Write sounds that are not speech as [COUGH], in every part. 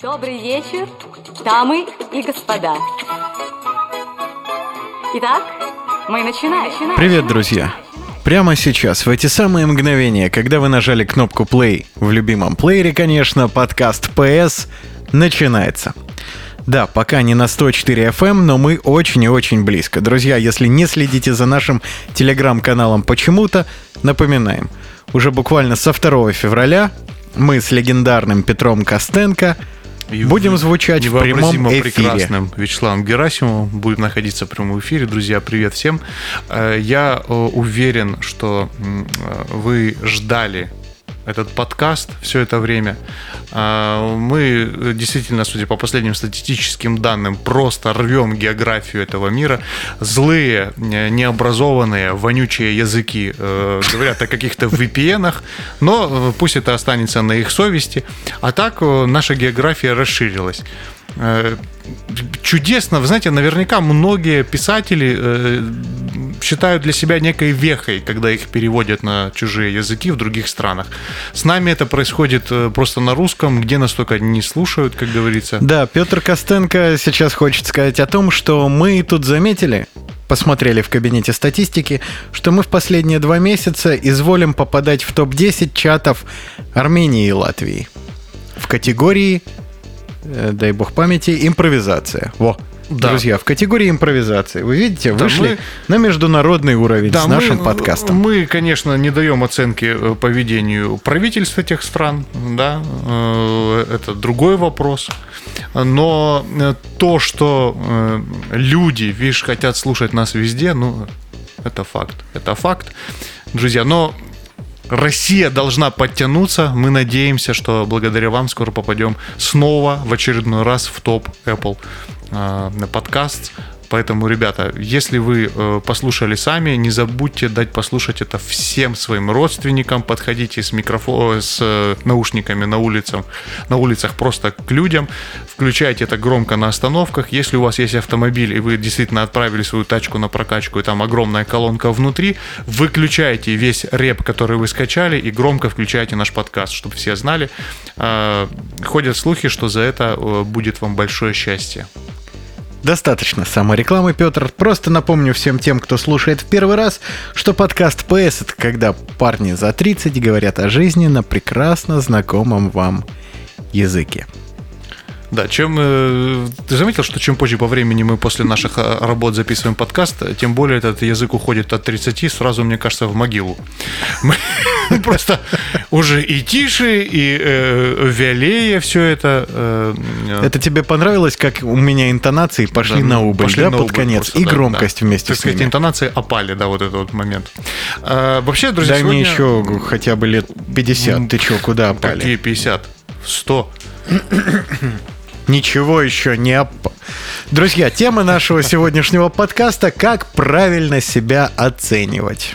Добрый вечер, дамы и господа. Итак, мы начинаем. Привет, друзья! Прямо сейчас, в эти самые мгновения, когда вы нажали кнопку play в любимом плеере, конечно, подкаст PS начинается. Да, пока не на 104 FM, но мы очень и очень близко. Друзья, если не следите за нашим телеграм-каналом почему-то, напоминаем. Уже буквально со 2 февраля мы с легендарным Петром Костенко И будем звучать в прямом эфире. прекрасным Вячеславом Герасимовым будет находиться в прямом эфире. Друзья, привет всем. Э, Я э, уверен, что э, вы ждали этот подкаст все это время. А, Мы действительно, судя по последним статистическим данным, просто рвем географию этого мира. Злые, необразованные, вонючие языки э, говорят о каких-то VPN, но э, пусть это останется на их совести. А так э, наша география расширилась. Э, Чудесно, вы знаете, наверняка многие писатели э, считают для себя некой вехой, когда их переводят на чужие языки в других странах. С нами это происходит э, просто на русском, где нас только не слушают, как говорится. Да, Петр Костенко сейчас хочет сказать о том, что мы тут заметили, посмотрели в кабинете статистики, что мы в последние два месяца изволим попадать в топ-10 чатов Армении и Латвии. В категории, дай бог памяти, импровизация. Во. Да. Друзья, в категории импровизации, вы видите, Да, вышли мы- на международный уровень Да, с мы- нашим подкастом. Мы, конечно, не даем оценки э, поведению правительств этих стран, да, э, это другой вопрос. Но э, то, что э, люди, видишь, хотят слушать нас везде, ну, это факт. Это факт, друзья. Но Россия должна подтянуться. Мы надеемся, что благодаря вам скоро попадем снова в очередной раз в топ Apple э, подкаст. Поэтому, ребята, если вы э, послушали сами, не забудьте дать послушать это всем своим родственникам. Подходите с микрофо- с э, наушниками на улицах, на улицах просто к людям. Включайте это громко на остановках. Если у вас есть автомобиль и вы действительно отправили свою тачку на прокачку и там огромная колонка внутри, выключайте весь реп, который вы скачали и громко включайте наш подкаст, чтобы все знали. Э, Ходят слухи, что за это э, будет вам большое счастье. Достаточно саморекламы, Петр. Просто напомню всем тем, кто слушает в первый раз, что подкаст PS — это когда парни за 30 говорят о жизни на прекрасно знакомом вам языке. Да, чем э, ты заметил, что чем позже по времени мы после наших э, работ записываем подкаст, э, тем более этот язык уходит от 30 сразу, мне кажется, в могилу. Мы [LAUGHS] просто уже и тише, и э, вялее все это. э, Это тебе понравилось, как у меня интонации пошли да, на убыль, пошли да, на под убыль конец? просто, и да, громкость да. вместе Так с сказать, ними. интонации опали, да, вот этот вот момент. А, вообще, друзья, Дай мне сегодня- еще хотя бы лет 50. Ты чё, куда опали? Какие 50? 100. Ничего еще не оп... Друзья, тема нашего сегодняшнего подкаста «Как правильно себя оценивать».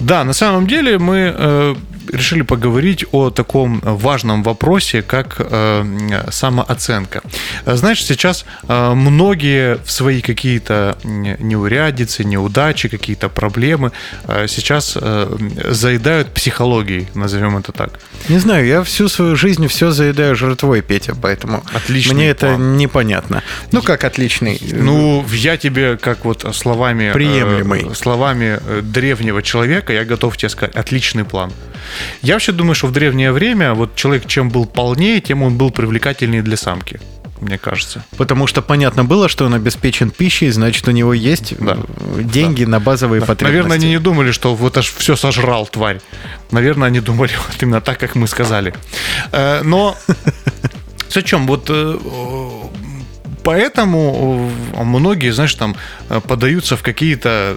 Да, на самом деле мы э, решили поговорить о таком важном вопросе, как э, самооценка. Э, Знаешь, сейчас э, многие в свои какие-то неурядицы, неудачи, какие-то проблемы э, сейчас э, заедают психологией, назовем это так. Не знаю, я всю свою жизнь все заедаю жратвой, Петя, поэтому Отличный мне это план. непонятно. Ну как отличный? Ну, я тебе, как вот словами, э, Приемлемый. словами э, древнего человека, я готов тебе сказать, отличный план. Я вообще думаю, что в древнее время вот человек чем был полнее, тем он был привлекательнее для самки, мне кажется. Потому что понятно было, что он обеспечен пищей, значит, у него есть Да. э, деньги на базовые потребности. Наверное, они не думали, что вот аж все сожрал, тварь. Наверное, они думали [LAUGHS] вот именно так, как мы сказали. Э, Но [LAUGHS] с чем? Вот э, поэтому многие, знаешь, там подаются в какие-то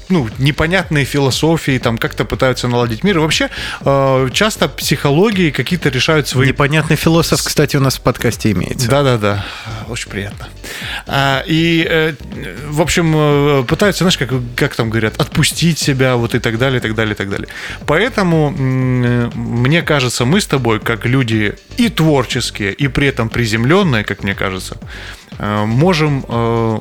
ну, непонятные философии, там как-то пытаются наладить мир. И вообще, э, часто психологии какие-то решают свои Непонятный философ, кстати, у нас в подкасте имеется. да-да-да, очень приятно. А, и, э, в общем, э, пытаются, знаешь, как, как там говорят, отпустить себя, вот и так далее, и так далее, и так далее. Поэтому, мне кажется, мы с тобой, как люди и творческие, и при этом приземленные, как мне кажется, э, можем э,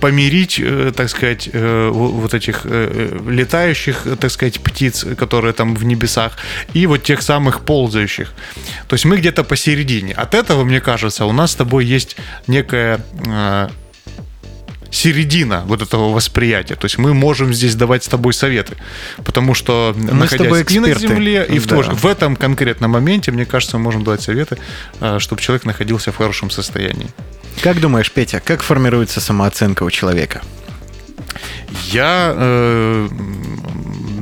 помирить, э, так сказать, э, вот этих э, э, летающих, э, так сказать, птиц, которые там в небесах, и вот тех самых ползающих. То есть мы где-то посередине. От этого, мне кажется, у нас с тобой есть некая э, середина вот этого восприятия. То есть мы можем здесь давать с тобой советы. Потому что, с находясь тобой и на земле, и в, Да. то же- в этом конкретном моменте, мне кажется, мы можем давать советы, э, чтобы человек находился в хорошем состоянии. Как думаешь, Петя, как формируется самооценка у человека? Я э,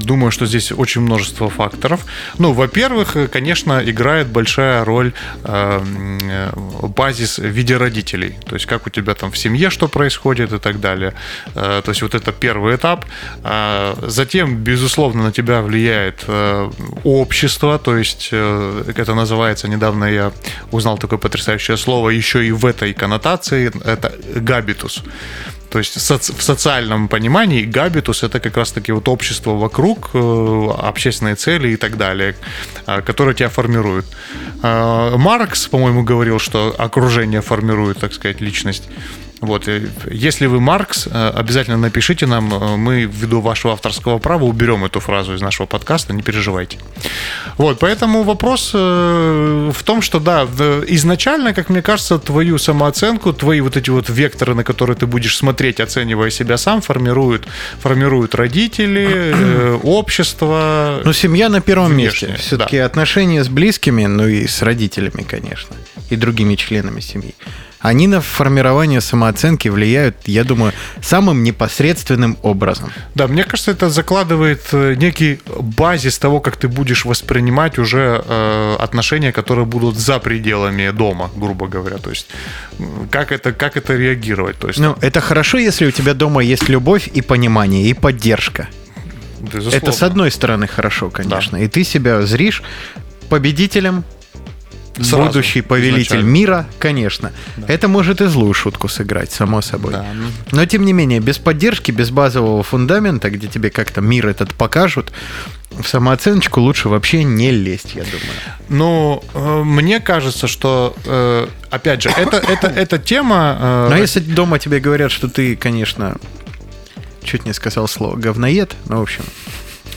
думаю, что здесь очень множество факторов. Ну, во-первых, э, конечно, играет большая роль э, э, базис в виде родителей. То есть, как у тебя там в семье что происходит и так далее. Э, то есть, вот это первый этап. А затем, безусловно, на тебя влияет э, общество. То есть, э, это называется, недавно я узнал такое потрясающее слово, еще и в этой коннотации, это габитус. То есть в социальном понимании габитус это как раз-таки вот общество вокруг, э, общественные цели и так далее, э, которые тебя формируют. Э, Маркс, по-моему, говорил, что окружение формирует, так сказать, личность. Вот, и если вы Маркс, э, обязательно напишите нам, э, мы ввиду вашего авторского права уберем эту фразу из нашего подкаста, не переживайте. Вот, поэтому вопрос э, в том, что да, изначально, как мне кажется, твою самооценку, твои вот эти вот векторы, на которые ты будешь смотреть, оценивая себя сам, формируют, формируют родители, э, общество. Ну, семья на первом Внешне, месте. Все-таки отношения с близкими, ну и с родителями, конечно, и другими членами семьи. Они на формирование самооценки влияют, я думаю, самым непосредственным образом. Да, мне кажется, это закладывает э, некий базис того, как ты будешь воспринимать уже э, отношения, которые будут за пределами дома, грубо говоря. То есть, как это, как это реагировать? То есть, Ну, это хорошо, если у тебя дома есть любовь и понимание, и поддержка. безусловно. Это с одной стороны хорошо, конечно. И ты себя зришь победителем, Сразу, будущий повелитель изначально. мира, конечно. Это может и злую шутку сыграть, само собой. Да, ну, Но тем не менее, без поддержки, без базового фундамента, где тебе как-то мир этот покажут, в самооценочку лучше вообще не лезть, я думаю. Ну, э, мне кажется, что, э, опять же, это, это, эта тема... э, Но если дома тебе говорят, что ты, конечно, чуть не сказал слово говноед, ну, в общем,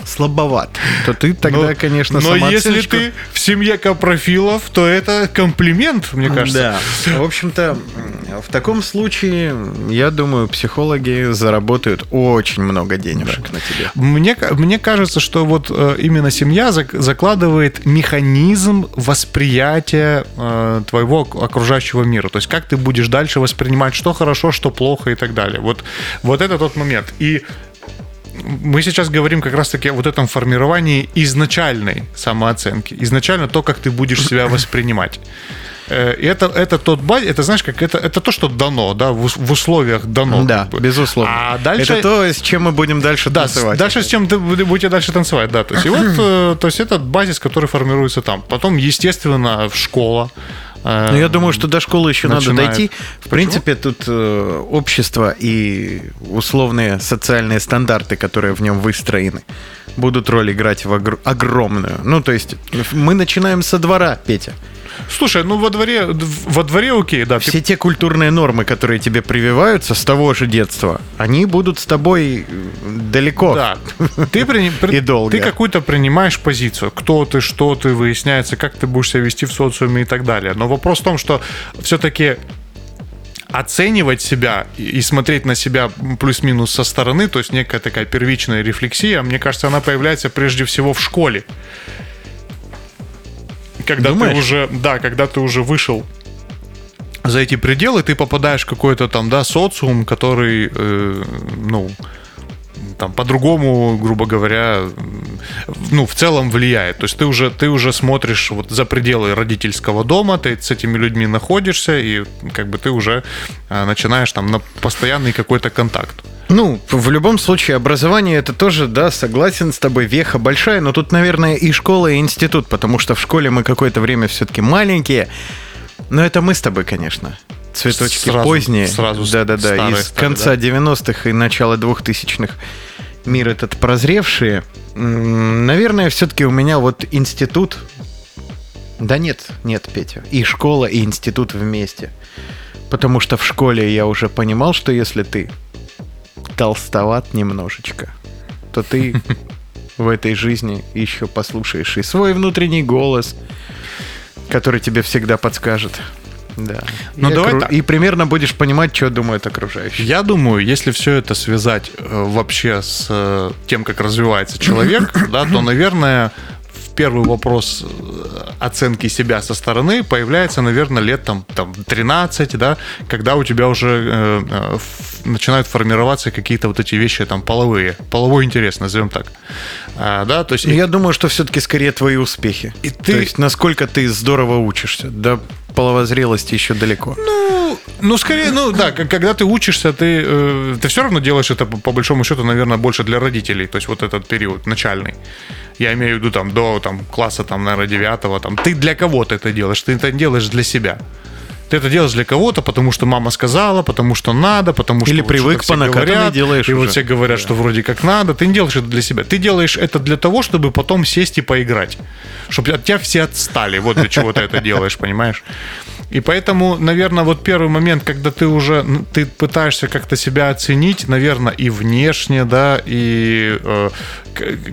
слабоват, то ты тогда, но- конечно, Но если самооценочку- ты в семье капрофилов, то это комплимент, мне кажется. Да. В общем-то, в таком случае, я думаю, психологи заработают очень много денежек на тебе. Мне, мне кажется, что вот э, именно семья зак- закладывает механизм восприятия э, твоего ок- окружающего мира. То есть как ты будешь дальше воспринимать, что хорошо, что плохо и так далее. Вот, вот это тот момент. И мы сейчас говорим как раз-таки о вот этом формировании изначальной самооценки. Изначально то, как ты будешь себя воспринимать. Э, и Это, это тот базис, это знаешь, как это, это то, что дано, да, в, в условиях дано. Да, как бы. безусловно. А дальше... Это то, с чем мы будем дальше Да, танцевать. с- дальше с чем ты бу- будете дальше танцевать, да. То есть, и вот, э, то есть это базис, который формируется там. Потом, естественно, в школа. Э, Ну, я думаю, что до школы еще надо начинает. дойти. В принципе, тут э, общество и условные социальные стандарты, которые в нем выстроены, будут роль играть в огр- огромную. Ну, то есть, мы начинаем со двора, Петя. Слушай, ну во дворе, во дворе окей, да. ты- Все те культурные нормы, которые тебе прививаются с того же детства, они будут с тобой э, далеко. Да. Ты, при- [LAUGHS] И долго. ты какую-то принимаешь позицию. Кто ты, что ты, выясняется, как ты будешь себя вести в социуме и так далее. Но вопрос в том, что все-таки оценивать себя и смотреть на себя плюс-минус со стороны, то есть некая такая первичная рефлексия, мне кажется, она появляется прежде всего в школе. Когда Думаешь? ты уже, да, когда ты уже вышел за эти пределы, ты попадаешь в какой-то там, да, социум, который, э, ну, там по-другому, грубо говоря, ну, в целом влияет. То есть ты уже, ты уже смотришь вот за пределы родительского дома, ты с этими людьми находишься, и как бы ты уже э, начинаешь там на постоянный какой-то контакт. Ну, в любом случае, образование это тоже, да, согласен с тобой, веха большая, но тут, наверное, и школа, и институт, потому что в школе мы какое-то время все-таки маленькие. Но это мы с тобой, конечно. Цветочки Сразу- поздние. сразу Да-да-да, старые из стали, конца да? 90-х и начала 2000-х. Мир этот прозревшие. М, Наверное, все-таки у меня вот институт... Да нет, нет, Петя. И школа, и институт вместе. Потому что в школе я уже понимал, что если ты толстоват немножечко, то ты в этой жизни еще послушаешь и свой внутренний голос, который тебе всегда подскажет. Да. Ну, и, давай окру- так. и примерно будешь понимать, что думают окружающие. Я думаю, если все это связать э, вообще с э, тем, как развивается человек, [COUGHS] да, то, наверное, в первый вопрос э, оценки себя со стороны появляется, наверное, лет там, там 13, да, когда у тебя уже э, э, ф- начинают формироваться какие-то вот эти вещи там половые, половой интерес, назовем так. А, да, то есть Ну, Я думаю, что все-таки скорее твои успехи. И То ты- есть, насколько ты здорово учишься. До половозрелости еще далеко. Ну, ну, скорее, ну да, когда ты учишься, ты, э, ты все равно делаешь это, по, по большому счету, наверное, больше для родителей. То есть вот этот период начальный. Я имею в виду там до там, класса, там, наверное, девятого. Там, ты для кого-то это делаешь, ты это делаешь для себя. Ты это делаешь для кого-то, потому что мама сказала, потому что надо, потому что Или вот привык по накатанной говорят, делаешь И вот уже. все говорят, что вроде как надо. Ты не делаешь это для себя. Ты делаешь это для того, чтобы потом сесть и поиграть. Чтобы от тебя все отстали. Вот для чего ты это [LAUGHS] делаешь, понимаешь? И поэтому, наверное, вот первый момент, когда ты уже ты пытаешься как-то себя оценить, наверное, и внешне, да, и э,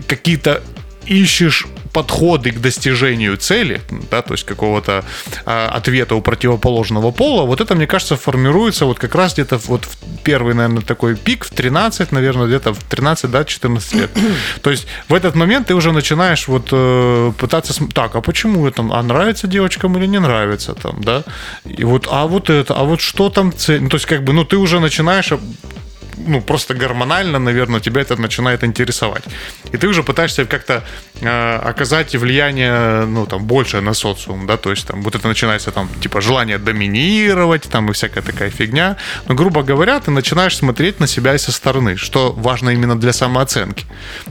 какие-то ищешь подходы к достижению цели, да, то есть какого-то а, ответа у противоположного пола, вот это, мне кажется, формируется вот как раз где-то вот в первый, наверное, такой пик в 13, наверное, где-то в 13, да, 14 лет. [CLEARS THROAT] То есть в этот момент ты уже начинаешь вот э, пытаться, так, а почему это, а нравится девочкам или не нравится там, да, и вот, а вот это, а вот что там цель, ну, то есть как бы, ну, ты уже начинаешь ну, просто гормонально, наверное, тебя это начинает интересовать. И ты уже пытаешься как-то э, оказать влияние, ну, там, большее на социум, да, то есть там вот это начинается там, типа, желание доминировать, там, и всякая такая фигня. Но, грубо говоря, ты начинаешь смотреть на себя и со стороны, что важно именно для самооценки.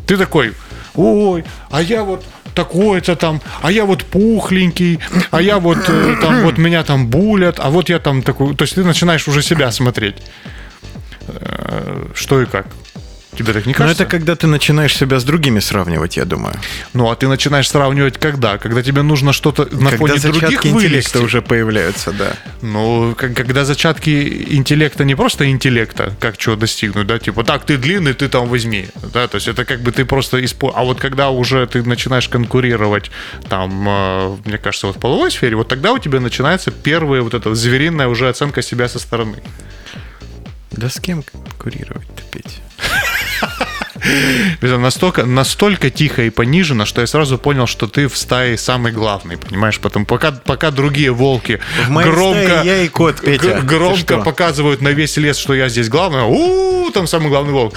Ты такой, ой, а я вот такой-то там, а я вот пухленький, а я вот э, там, вот меня там булят, а вот я там такой, то есть ты начинаешь уже себя смотреть что и как. Тебе так не Но кажется? это когда ты начинаешь себя с другими сравнивать, я думаю. Ну, а ты начинаешь сравнивать когда? Когда тебе нужно что-то на когда фоне других вылезти. уже появляются, да. Ну, когда зачатки интеллекта не просто интеллекта, как чего достигнуть, да, типа, так, ты длинный, ты там возьми, да, то есть это как бы ты просто испо... А вот когда уже ты начинаешь конкурировать, там, э, мне кажется, вот в половой сфере, вот тогда у тебя начинается первая вот эта звериная уже оценка себя со стороны. Да с кем конкурировать-то, Петя? Это настолько, настолько тихо и понижено, что я сразу понял, что ты в стае самый главный, понимаешь? Потом, пока, пока другие волки В громко, я и кот, Петя. Громко показывают на весь лес, что я здесь главный, у там самый главный волк.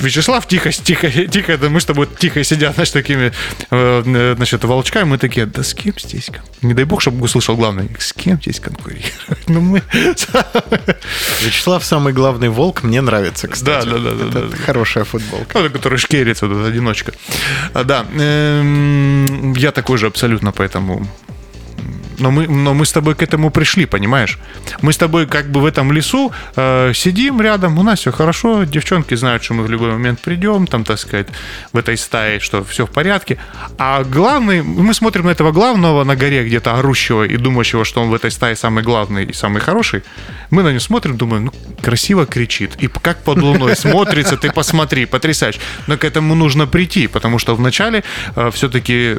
Вячеслав тихо, тихо, тихо, да мы с тобой тихо сидят, значит, такими, э, э, значит, волчками, мы такие, да с кем здесь? Не дай бог, чтобы услышал главный, с кем здесь конкурировать? Ну, мы... [LAUGHS] Вячеслав самый главный волк, мне нравится, кстати. Да, да, да, да, Это да. хорошая футболка. Ну, который шкерится, вот этот одиночка. А, да, эм, я такой же абсолютно, поэтому... Но мы, но мы с тобой к этому пришли, понимаешь? Мы с тобой как бы в этом лесу э, сидим рядом, у нас все хорошо, девчонки знают, что мы в любой момент придем, там, так сказать, в этой стае, что все в порядке. А главный, мы смотрим на этого главного на горе где-то орущего и думающего, что он в этой стае самый главный и самый хороший. Мы на него смотрим, думаем, ну, красиво кричит. И как под луной смотрится, ты посмотри, потрясаешь. Но к этому нужно прийти, потому что вначале э, все-таки,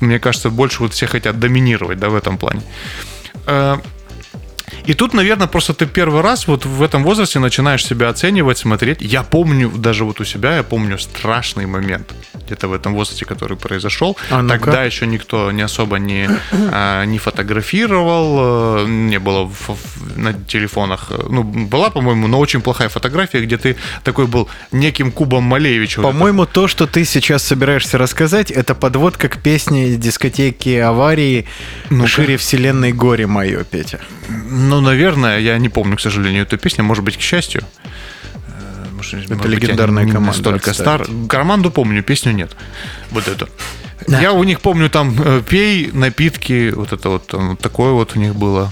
мне кажется, больше вот все хотят доминировать, да, в этом плане. И тут, наверное, просто ты первый раз вот в этом возрасте начинаешь себя оценивать, смотреть. Я помню, даже вот у себя, я помню страшный момент где-то в этом возрасте, который произошел. А ну-ка. Тогда еще никто не особо не, а, не фотографировал, э, не было в- в- на телефонах. Ну, была, по-моему, но очень плохая фотография, где ты такой был неким Кубом Малевичем. По-моему, то, что ты сейчас собираешься рассказать, это подводка к песне дискотеки аварии «Шире вселенной горе мое», Петя. Ну, наверное, я не помню, к сожалению, эту песню, может быть, к счастью. Э, может, может быть, я легендарная не команда, кстати. стар. Команду помню, песню нет. Вот эту. Я у них помню там э, пей, напитки, вот это вот там, такое вот у них было.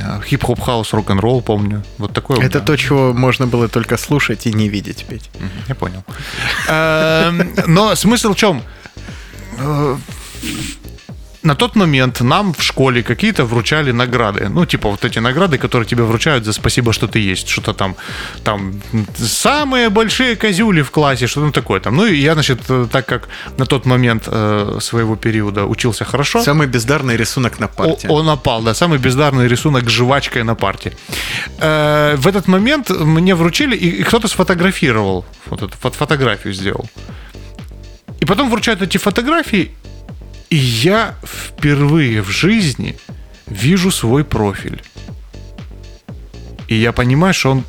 Э, Хип-хоп хаус, рок-н-ролл, помню. Вот такое. Это вот, то, чего можно было только слушать и не видеть, Петь. Я понял. Эм, Но смысл в чем? На тот момент нам в школе какие-то вручали награды. Ну, типа вот эти награды, которые тебе вручают за спасибо, что ты есть. Что-то там, там, самые большие козюли в классе, что-то ну, такое там. Ну, и я, значит, э, так как на тот момент э, своего периода учился хорошо. Самый бездарный рисунок на парте. О, он опал, да, самый бездарный рисунок с жвачкой на парте. Э, в этот момент мне вручили, и, и кто-то сфотографировал, вот эту фот- фотографию сделал. И потом вручают эти фотографии, и я впервые в жизни вижу свой профиль. И я понимаю, что он,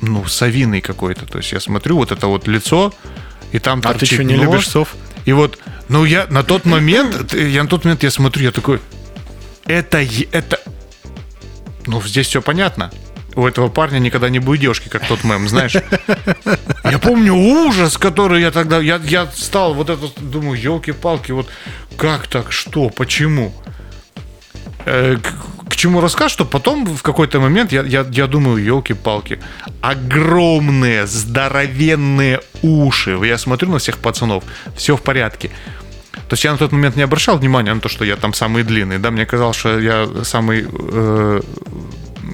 ну, совиный какой-то. То есть я смотрю вот это вот лицо, и там А ты торчит что, не нос. любишь сов? И вот, ну я на тот момент, [CLEARS THROAT] я на тот момент я смотрю, я такой, это, это, ну здесь все понятно. У этого парня никогда не будет девушки, как тот мем, знаешь. Я помню ужас, который я тогда, я, я стал вот это, думаю, елки-палки, вот как так, что, почему? Э, К, к чему рассказ, что потом в какой-то момент я, я, я думаю, елки-палки, огромные, здоровенные уши. Я смотрю на всех пацанов, все в порядке. То есть я на тот момент не обращал внимания на то, что я там самый длинный, да, мне казалось, что я самый, э,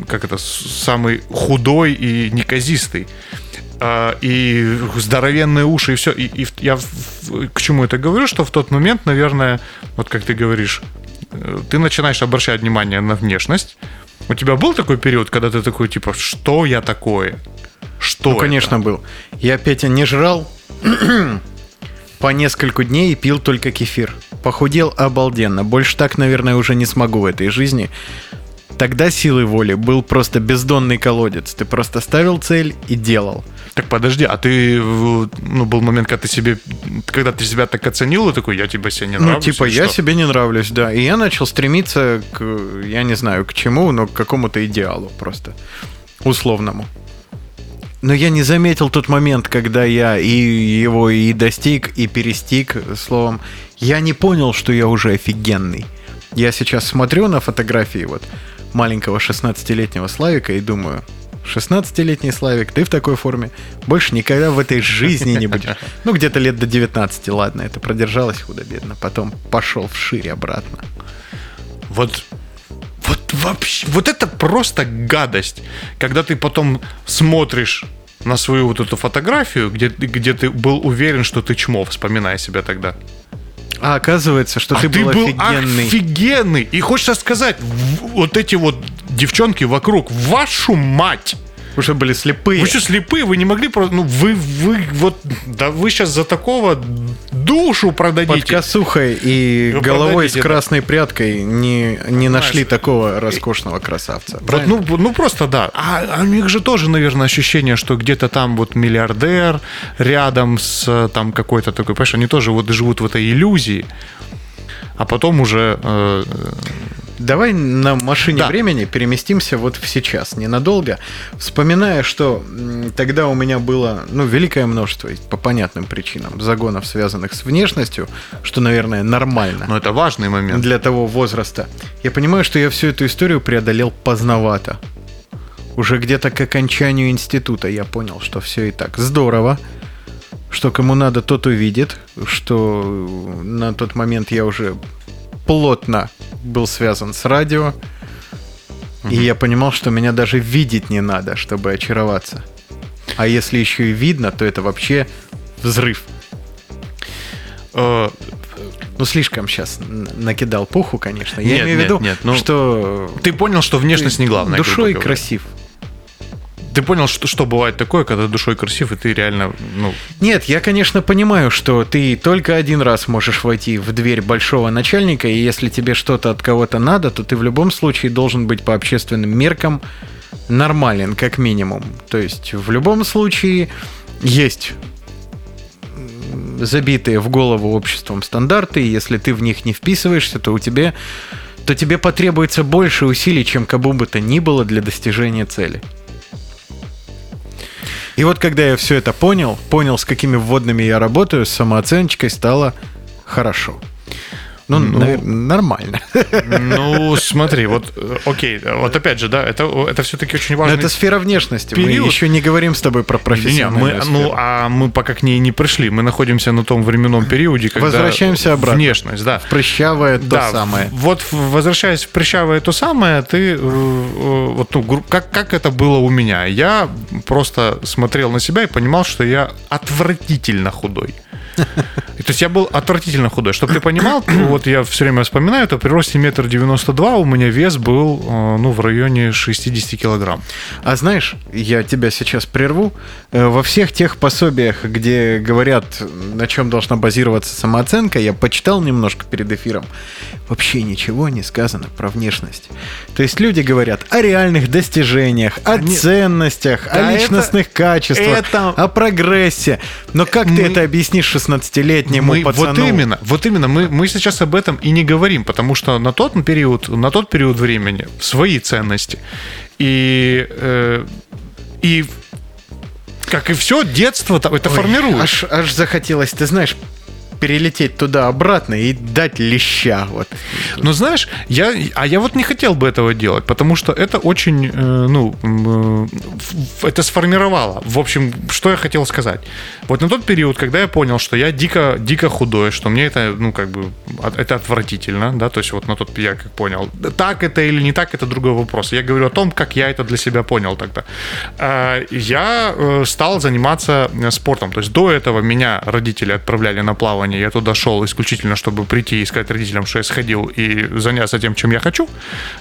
как это, самый худой и неказистый. А, и здоровенные уши, и все. И, и я в- к чему это говорю, что в тот момент, наверное, вот как ты говоришь, э, ты начинаешь обращать внимание на внешность. У тебя был такой период, когда ты такой, типа, что я такое? Что Ну, это? конечно, был. Я, Петя, не жрал [CLEARS THROAT] по несколько дней и пил только кефир. Похудел обалденно. Больше так, наверное, уже не смогу в этой жизни. Тогда силой воли был просто бездонный колодец. Ты просто ставил цель и делал. Так подожди, а ты, ну, был момент, когда ты себе, когда ты себя так оценил, и такой, я тебе себе не Ну, нравлюсь? типа, или я что? себе не нравлюсь, да. И я начал стремиться к, я не знаю, к чему, но к какому-то идеалу просто. Условному. Но я не заметил тот момент, когда я и его и достиг, и перестиг, словом. Я не понял, что я уже офигенный. Я сейчас смотрю на фотографии вот маленького 16-летнего Славика и думаю, 16-летний Славик, ты в такой форме больше никогда в этой жизни не будешь. [LAUGHS] Ну, где-то лет до 19, ладно, это продержалось худо-бедно. Потом пошел вширь обратно. Вот, вот вообще, вот это просто гадость, когда ты потом смотришь на свою вот эту фотографию, где, где ты был уверен, что ты чмо, вспоминая себя тогда. А оказывается, что а ты, был, офигенный. офигенный. И хочется сказать, вот эти вот девчонки вокруг, вашу мать! Уже были слепые. Вы что, слепые? Вы не могли просто... Ну, вы, вы, вот... Да вы сейчас за такого душу продадите. Под косухой и Вы головой с продадите, да. красной прядкой не, не нашли такого роскошного красавца. Вот, ну, ну просто да. А, а у них же тоже, наверное, ощущение, что где-то там вот миллиардер рядом с там какой-то такой, понимаешь, они тоже вот живут в этой иллюзии. А потом уже э, Давай на машине Да. времени переместимся вот в сейчас, ненадолго, вспоминая, что тогда у меня было, ну, великое множество, по понятным причинам, загонов, связанных с внешностью, что, наверное, нормально. ну, это важный момент. для того возраста. Я понимаю, что я всю эту историю преодолел поздновато. Уже где-то к окончанию института я понял, что все и так здорово, что кому надо, тот увидит, что на тот момент я уже плотно был связан с радио, и я понимал, что меня даже видеть не надо, чтобы очароваться. А если еще и видно, то это вообще взрыв. Э, Ну, слишком сейчас накидал пуху, конечно. Я Нет, имею в нет, виду, нет, ну, что ты понял, что внешность не главное. Душой говоря. Ты понял, что, что бывает такое, когда душой красив, и ты реально, ну, Нет, я, конечно, понимаю, что ты только один раз можешь войти в дверь большого начальника, и если тебе что-то от кого-то надо, то ты в любом случае должен быть по общественным меркам нормален, как минимум. То есть в любом случае есть забитые в голову обществом стандарты, и если ты в них не вписываешься, то у тебя то тебе потребуется больше усилий, чем кому бы то ни было для достижения цели. И вот когда я все это понял, понял, с какими вводными я работаю, самооценочкой стало хорошо. Ну, наверное, нормально. Ну, [LAUGHS] смотри, вот, э, окей, вот опять же, да, это, это все-таки очень Но важно. это сфера внешности. Мы период. еще не говорим с тобой про профессиональную мы, сферу. ну, а мы пока к ней не пришли. Мы находимся на том временном периоде, когда... Возвращаемся обратно. Внешность, да. Прыщавое то да, самое. в- Вот в- возвращаясь в прыщавое то самое, ты э, э, вот ну, как как это было у меня? Я просто смотрел на себя и понимал, что я отвратительно худой. [LAUGHS] То есть я был отвратительно худой. Чтобы ты понимал, [CLEARS THROAT] вот я все время вспоминаю, то при росте метр девяносто два у меня вес был э, ну, в районе 60 килограмм. А знаешь, я тебя сейчас прерву. Э, Во всех тех пособиях, где говорят, на чем должна базироваться самооценка, я почитал немножко перед эфиром. Вообще ничего не сказано про внешность. То есть люди говорят о реальных достижениях, о Они- ценностях, Да о это- личностных качествах, это- о прогрессе. Но как ты Мы- это объяснишь 16-летнему Мы- пацану? вот именно, вот именно, мы, мы сейчас об этом и не говорим, потому что на тот период, на тот период времени свои ценности. И, э, и как и все, детство там это Ой, формирует. Аж, аж захотелось, ты знаешь, перелететь туда-обратно и дать леща. Вот. Но знаешь, я, а я вот не хотел бы этого делать, потому что это очень, э, ну, э, это сформировало. В общем, что я хотел сказать. Вот на тот период, когда я понял, что я дико, дико худой, что мне это, ну, как бы, это отвратительно, да, то есть вот на тот я как понял, так это или не так, это другой вопрос. Я говорю о том, как я это для себя понял тогда. А, Я э, стал заниматься э, спортом. То есть до этого меня родители отправляли на плавание, я туда шел исключительно, чтобы прийти и сказать родителям, что я сходил и заняться тем, чем я хочу,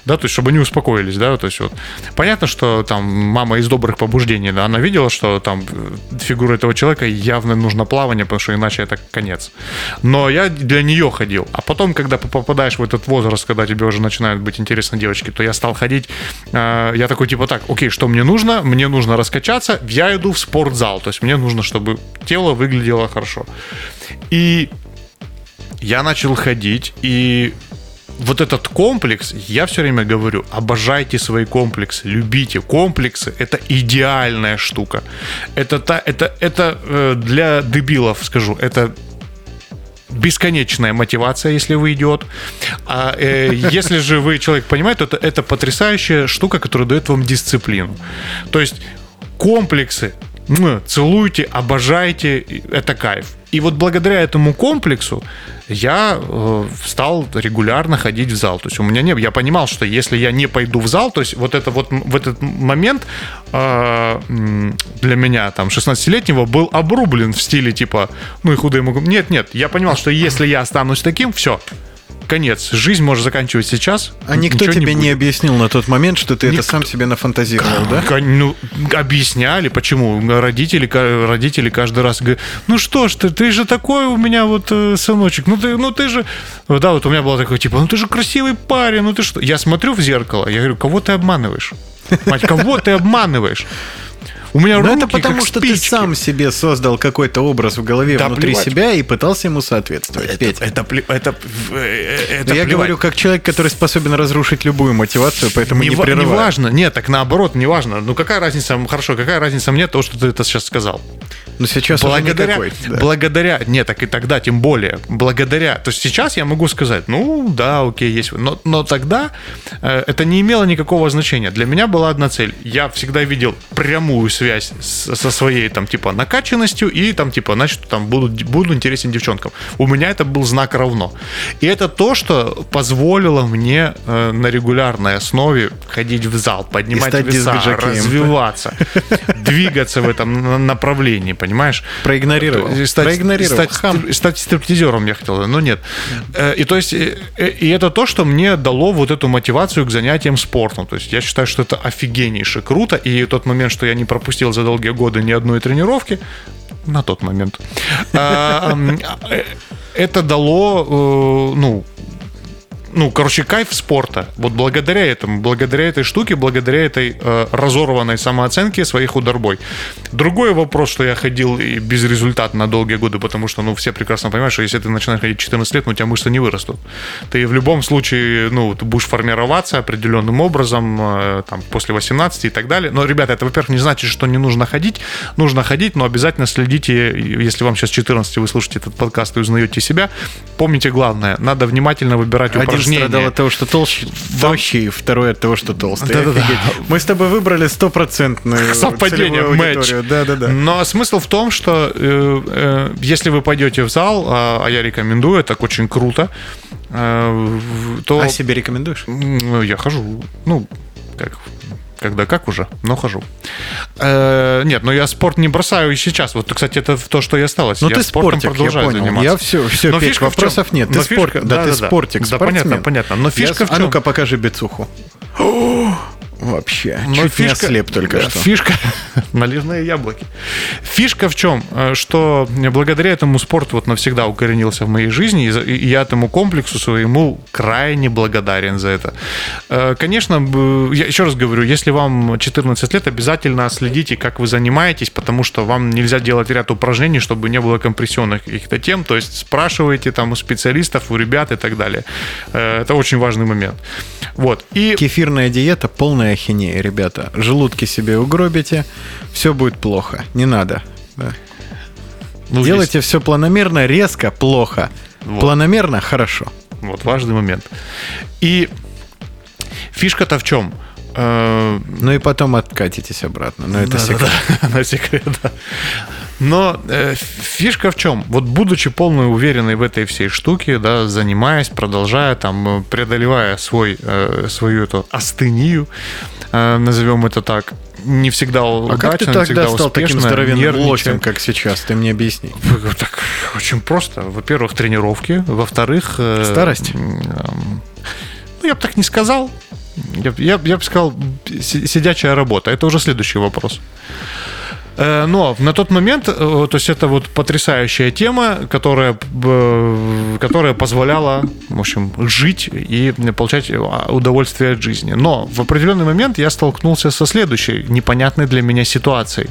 да, то есть чтобы они успокоились, да, то есть вот. Понятно, что там мама из добрых побуждений, да, она видела, что там фигура этого человека явно нужно плавание, потому что иначе это конец. Но я для нее ходил. А потом, когда попадаешь в этот возраст, когда тебе уже начинают быть интересны девочки, то я стал ходить, э, я такой типа так, окей, что мне нужно? Мне нужно раскачаться, я иду в спортзал, то есть мне нужно, чтобы тело выглядело хорошо. И я начал ходить, и вот этот комплекс, я все время говорю, обожайте свои комплексы, любите. Комплексы – это идеальная штука. Это, та, это, это э, для дебилов, скажу, это бесконечная мотивация, если вы идет. А э, [LAUGHS] если же вы человек понимает, то это, это потрясающая штука, которая дает вам дисциплину. То есть комплексы м, целуйте, обожайте, это кайф. И вот благодаря этому комплексу я э, стал регулярно ходить в зал. То есть у меня не, я понимал, что если я не пойду в зал, то есть вот это вот в этот момент э, для меня там 16-летнего был обрублен в стиле типа, ну и худые могу. Нет, нет, я понимал, что если я останусь таким, все, конец. Жизнь может заканчивать сейчас. А никто тебе не, будет. объяснил на тот момент, что ты это Никто. сам себе нафантазировал, да? Ну, объясняли, почему. Родители, родители каждый раз говорят, ну что ж ты, ты же такой у меня вот э, сыночек, ну ты, ну ты же... Да, вот у меня было такое, типа, ну ты же красивый парень, ну ты что? Я смотрю в зеркало, я говорю, кого ты обманываешь? Мать, кого ты обманываешь? У меня Но руки это потому, как что ты спички. сам себе создал какой-то образ в голове Да внутри плевать. себя и пытался ему соответствовать. Это, Петь. это, это, э, это Но я плевать. говорю как человек, который способен разрушить любую мотивацию, поэтому не, не, ва- не прерываю. важно, нет, так наоборот, не важно. Ну какая разница, хорошо, какая разница мне то, что ты это сейчас сказал? Но сейчас благодаря, уже никакой. да. благодаря, нет, так и тогда тем более, благодаря, то есть сейчас я могу сказать, ну да, окей, есть, но, но тогда э, это не имело никакого значения. Для меня была одна цель. Я всегда видел прямую связь с- со своей там типа накачанностью и там типа, значит, там буду, буду интересен девчонкам. У меня это был знак равно. И это то, что позволило мне э, на регулярной основе ходить в зал, поднимать веса, развиваться, двигаться в этом на- направлении, понимаешь? Проигнорировал. И стать, Проигнорировал. стать, стать стриптизером я хотел, но нет. Э, И то есть, э, э, и это то, что мне дало вот эту мотивацию к занятиям спортом. То есть я считаю, что это офигеннейше круто. И тот момент, что я не пропустил за долгие годы ни одной тренировки, на тот момент, а, э, это дало, э, ну, ну, короче, кайф спорта. Вот благодаря этому, благодаря этой штуке, благодаря этой э, разорванной самооценке своих ударбой. Другой вопрос, что я ходил и на долгие годы, потому что, ну, все прекрасно понимают, что если ты начинаешь ходить 14 лет, ну, у тебя мышцы не вырастут. Ты в любом случае, ну, ты будешь формироваться определенным образом, э, там, после 18 и так далее. Но, ребята, это, во-первых, не значит, что не нужно ходить. Нужно ходить, но обязательно следите, если вам сейчас 14, вы слушаете этот подкаст и узнаете себя, помните главное, надо внимательно выбирать Один упражнения. страдал от того, что толще, тощий, второй от того, что толстый. Да-да-да. Офигеть. Мы с тобой выбрали стопроцентную [LAUGHS] Совпадение, матч. аудиторию. Да-да-да. Но смысл в том, что э, э, если вы пойдете в зал, а, а я рекомендую, это очень круто, э, то А себе рекомендуешь? Я хожу, ну, как, когда как уже, но хожу. Э, нет, но я спорт не бросаю и сейчас. Вот, кстати, это то, что и осталось. Ну я ты спортом спортик, я продолжаю понял. заниматься. Я все, все, Но Петь, фишка вопросов нет. Ты Но фишка- да, ты да-да-да. спортик, Да, спортсмен. понятно, понятно. Но фишка Я- в А чём? ну-ка покажи бицуху. [GASPS] [GASPS] Вообще, Но чуть не ослеп только да, что. Фишка, [LAUGHS] наливные яблоки. Фишка в чем? Э, Что благодаря этому спорт вот навсегда укоренился в моей жизни, и я этому комплексу своему крайне благодарен за это. Э, Конечно, я еще раз говорю, если вам 14 лет, обязательно следите, как вы занимаетесь, потому что вам нельзя делать ряд упражнений, чтобы не было компрессионных каких-то тем, то есть спрашивайте там у специалистов, у ребят и так далее. Э, Это очень важный момент. Вот. И Кефирная диета полная ахинея, ребята. Желудки себе угробите, все будет плохо. Не надо. Да. ну, Делайте все планомерно, резко, плохо. Вот. Планомерно, хорошо. Вот важный момент. И фишка-то в чем? Э, Ну и потом откатитесь обратно. Но это секрет. [LAUGHS] На секрет, да. Но э, фишка в чем? Вот будучи полной уверенной в этой всей штуке, да, занимаясь, продолжая, там, э, преодолевая свой, э, свою эту астению, э, назовем это так, не всегда А удачно, как ты тогда всегда стал таким успешно, здоровенным нервничая. лосем, как сейчас? Ты мне объясни. Так, очень просто. Во-первых, тренировки. Во-вторых... э, Старость? м, Ну, я бы так не сказал. Я, я, я бы сказал, си- сидячая работа. Это уже следующий вопрос. Э, Но на тот момент, э, то есть это вот потрясающая тема, которая, которая позволяла, в общем, жить и получать а, удовольствие от жизни. Но в определенный момент я столкнулся со следующей непонятной для меня ситуацией.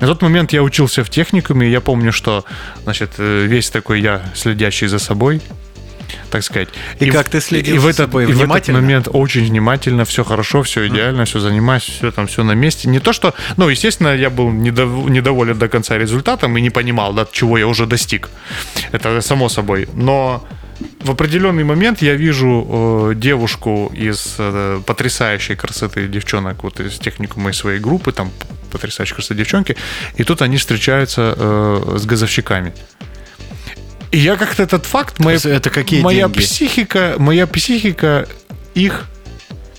На тот момент я учился в техникуме, и я помню, что, значит, э, весь такой я, следящий за собой, так сказать. И как в- ты следил и в этот, и в этот момент очень внимательно, все хорошо, все идеально, все занимаюсь, все там, все на месте. Не то, что, ну, естественно, я был недов- недоволен до конца результатом и не понимал, да, чего я уже достиг. Это само собой. Но в определенный момент я вижу э, девушку из э, потрясающей красоты девчонок, вот из техникума из своей группы, там потрясающей красоты девчонки, и тут они встречаются э, с газовщиками. И я как-то этот факт, моя, Это какие моя деньги? психика, моя психика их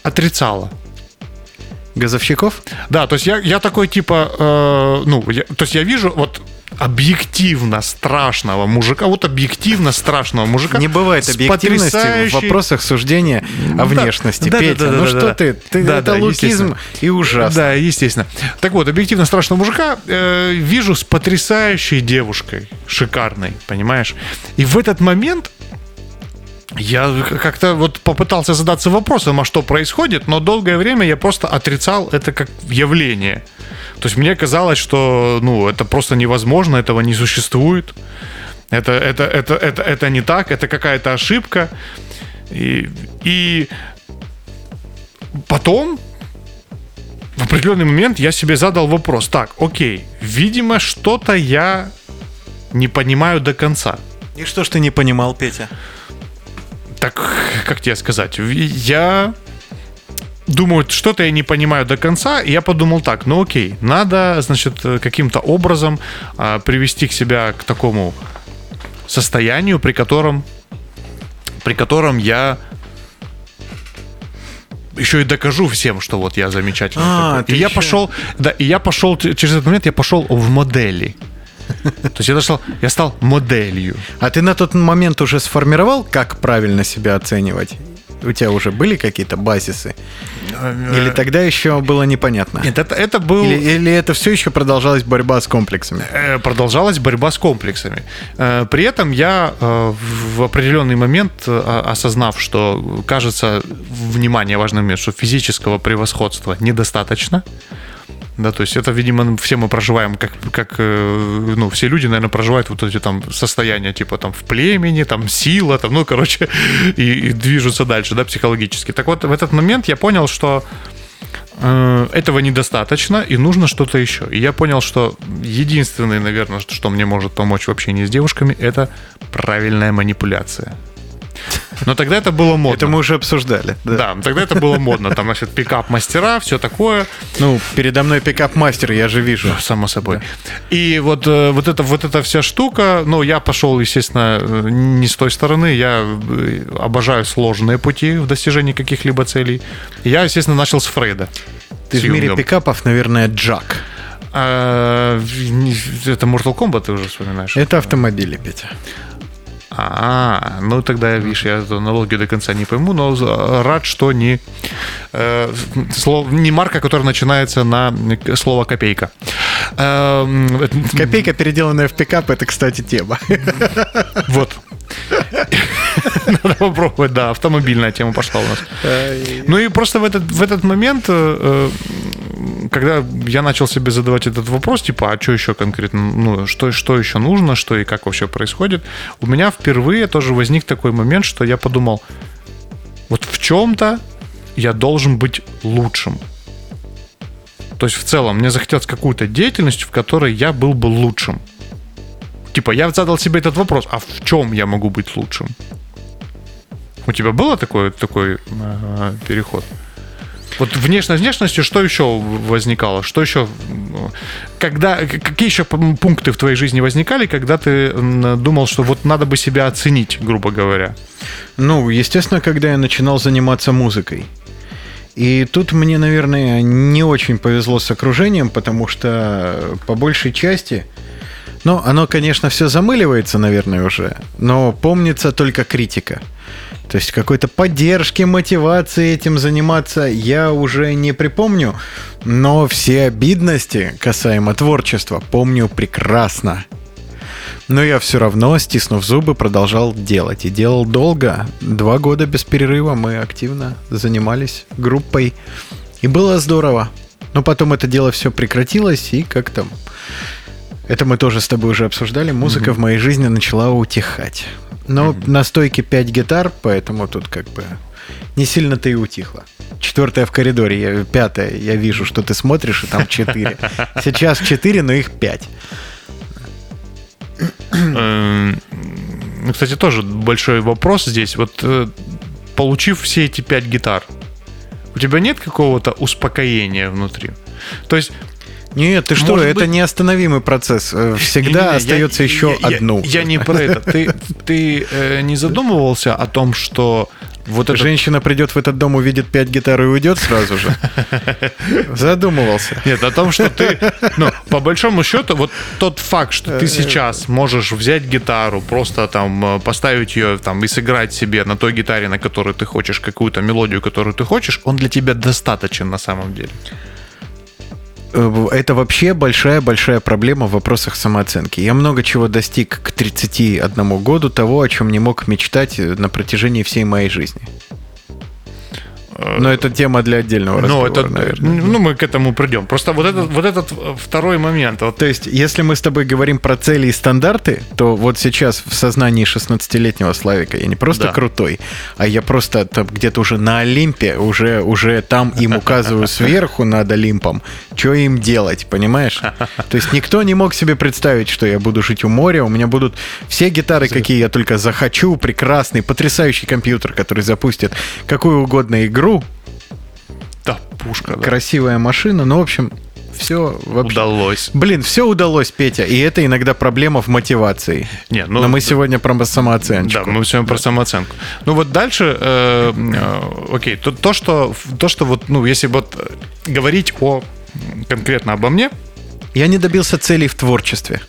отрицала. Газовщиков? Да, то есть я, я такой типа, э, ну, я- то есть я вижу вот объективно страшного мужика, вот объективно страшного мужика. Не бывает объективности в потрясающей- вопросах суждения о внешности. да, Петя, да, да, ну да, что да. ты? ты Да, это да, лукизм и ужасно. Да, естественно. Так вот, объективно страшного мужика э, вижу с потрясающей девушкой, шикарной, понимаешь? И в этот момент я как-то вот попытался задаться вопросом, а что происходит, но долгое время я просто отрицал это как явление. То есть мне казалось, что ну, это просто невозможно, этого не существует. Это, это, это, это, это не так, это какая-то ошибка. И, и потом в определенный момент я себе задал вопрос. Так, окей, видимо, что-то я не понимаю до конца. И что ж ты не понимал, Петя? Как тебе сказать? Я думаю, что-то я не понимаю до конца, и я подумал так, ну окей, надо, значит, э, каким-то образом а, привести к себя к такому состоянию, при котором, при котором я еще и докажу всем, что вот я замечательный. А, такой. и я еще- пошел, да, и я пошел через этот момент я пошел в модели. То есть я стал, я стал моделью. А ты на тот момент уже сформировал, как правильно себя оценивать? У тебя уже были какие-то базисы? Э, Или тогда еще было непонятно? Нет, это, это был... Или, или это все еще продолжалась борьба с комплексами? Э, продолжалась борьба с комплексами. Э, При этом я в определенный момент, осознав, что, кажется, внимание, момент, что физического превосходства недостаточно, да, то есть это, видимо, все мы проживаем, как, как э, ну, все люди, наверное, проживают вот эти там состояния, типа там в племени, там сила, там, ну, короче, [LAUGHS] и, и движутся дальше, да, психологически. Так вот, в этот момент я понял, что э, этого недостаточно, и нужно что-то еще. И я понял, что единственное, наверное, что мне может помочь в общении с девушками, это правильная манипуляция. Но тогда это было модно. Это мы уже обсуждали. Да. Да, тогда это было модно. Там, значит, пикап-мастера, все такое. Ну, передо мной пикап-мастер, я же вижу. Само собой. И вот, э, вот, это, вот эта вся штука, ну, я пошел, естественно, не с той стороны. Я э, обожаю сложные пути в достижении каких-либо целей. Я, естественно, начал с Фрейда. Ты С в мире пикапов, наверное, Джак. А, Это Mortal Kombat ты уже вспоминаешь? Это автомобили, Петя. А, ну тогда, видишь, я эту аналогию до конца не пойму, но э, рад, что не, э, слов- не марка, которая начинается на слово «копейка». Это- Копейка, переделанная в пикап, это, кстати, тема. Вот. Надо попробовать, да, автомобильная тема пошла у нас. Ну и просто в этот, в этот момент, э, э, когда я начал себе задавать этот вопрос, типа, а что еще конкретно, ну, что, что еще нужно, что и как вообще происходит, у меня впервые тоже возник такой момент, что я подумал, вот в чем-то я должен быть лучшим. То есть в целом мне захотелось какую-то деятельность, в которой я был бы лучшим. Типа, я задал себе этот вопрос, а в чем я могу быть лучшим? У тебя было такой, такой э, переход? Вот внешность внешностью, что еще возникало? Что еще? Когда, какие еще пункты в твоей жизни возникали, когда ты думал, что вот надо бы себя оценить, грубо говоря? Ну, естественно, когда я начинал заниматься музыкой. И тут мне, наверное, не очень повезло с окружением, потому что по большей части, ну, оно, конечно, все замыливается, наверное, уже, но помнится только критика. То есть какой-то поддержки, мотивации этим заниматься я уже не припомню, но все обидности касаемо творчества помню прекрасно. Но я все равно, стиснув зубы, продолжал делать. И делал долго. Два года без перерыва мы активно занимались группой. И было здорово. Но потом это дело все прекратилось, и как там... Это мы тоже с тобой уже обсуждали. Музыка в моей жизни начала утихать. Но на стойке 5 гитар, поэтому тут как бы не сильно-то и утихло. Четвертая в коридоре, я, пятая, я вижу, что ты смотришь, и там четыре. [LAUGHS] Сейчас четыре, но их пять. Эм, ну, Кстати, тоже большой вопрос здесь. Вот э, получив все эти пять гитар, у тебя нет какого-то успокоения внутри? То есть Нет, ты что, Может это быть- неостановимый процесс. Э, Всегда Не-не-не, остается я- еще я- я- одну. Я, не про это. Ты, ты э, не задумывался о том, что вот это... Женщина придет в этот дом, увидит пять гитар и уйдет сразу же. [LAUGHS] Задумывался. Нет, о том, что ты, ну, по большому счету, вот тот факт, что ты сейчас можешь взять гитару, просто там э, поставить ее там и сыграть себе на той гитаре, на которой ты хочешь, какую-то мелодию, которую ты хочешь, он для тебя достаточен на самом деле. Э, Это вообще большая-большая проблема в вопросах самооценки. Я много чего достиг к 31 году того, о чем не мог мечтать э, на протяжении всей моей жизни. Но это тема для отдельного Ну, разговора, это, наверное. ну, мы к этому придем. Просто вот этот, вот этот второй момент. Вот, То есть, если мы с тобой говорим про цели и стандарты, то вот сейчас в сознании 16-летнего Славика я не просто Да. крутой, а я просто там где-то уже на Олимпе, уже, уже там им указываю [LAUGHS] сверху над Олимпом, что им делать, понимаешь? То есть никто не мог себе представить, что я буду жить у моря, у меня будут все гитары, какие я только захочу, прекрасный, потрясающий компьютер, который запустит какую угодно игру, да, пушка, да. красивая машина, ну, в общем, все вообще... Удалось. Блин, все удалось, Петя, и это иногда проблема в мотивации. Не, ну, Но мы сегодня про самооценку. Да, мы сегодня про самооценку. Ну вот дальше, э, э, окей, то, то, что, то, что вот, ну, если вот э, говорить о конкретно обо мне, Я не добился целей в творчестве.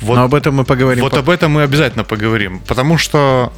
Вот, Но об этом мы поговорим. вот по- об этом мы обязательно поговорим. Потому что,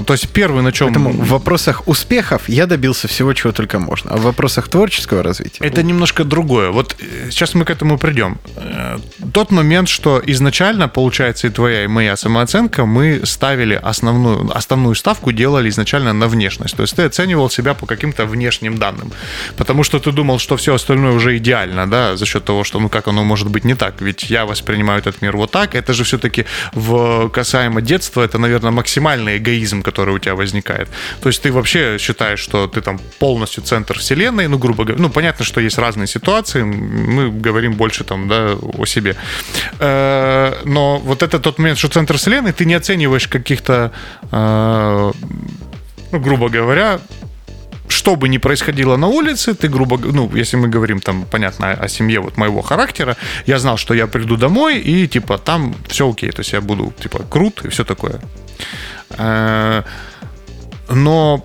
э, то есть первый, на чем... Поэтому в вопросах успехов я добился всего, чего только можно. А в вопросах творческого развития... Это немножко другое. Вот э, сейчас мы к этому придем. Э, Тот момент, что изначально, получается, и твоя, и моя самооценка, мы ставили основную, основную ставку, делали изначально на внешность. То есть ты оценивал себя по каким-то внешним данным. Потому что ты думал, что все остальное уже идеально, да, за счет того, что, ну, как оно может быть не так. Ведь я воспринимаю этот мир вот так. Это же все-таки в касаемо детства, это, наверное, максимальный эгоизм, который у тебя возникает. То есть ты вообще считаешь, что ты там полностью центр вселенной, ну, грубо говоря. Ну, понятно, что есть разные ситуации, мы говорим больше там, да, о себе. Э, Но вот это тот момент, что центр вселенной, ты не оцениваешь каких-то, э, ну, грубо говоря, что бы ни происходило на улице, ты грубо, ну, если мы говорим там, понятно, о семье вот моего характера, я знал, что я приду домой и типа там все окей, то есть я буду типа крут и все такое. Но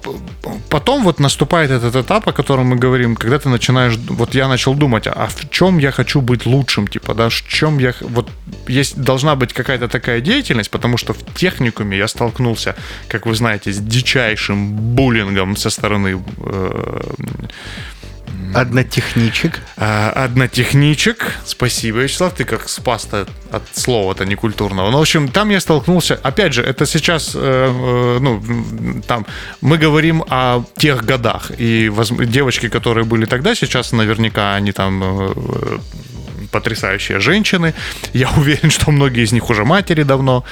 потом вот наступает этот этап, о котором мы говорим, когда ты начинаешь, вот я начал думать, а в чем я хочу быть лучшим, типа, да, в чем я, вот есть, должна быть какая-то такая деятельность, потому что в техникуме я столкнулся, как вы знаете, с дичайшим буллингом со стороны э, Однотехничек. а, Однотехничек. Спасибо, Вячеслав, ты как спас от слова-то некультурного. Ну, в общем, там я столкнулся. Опять же, это сейчас, э, э, ну, там, мы говорим о тех годах. И воз- девочки, которые были тогда, сейчас наверняка они там э, потрясающие женщины. Я [LAUGHS] уверен, что многие из них уже матери давно.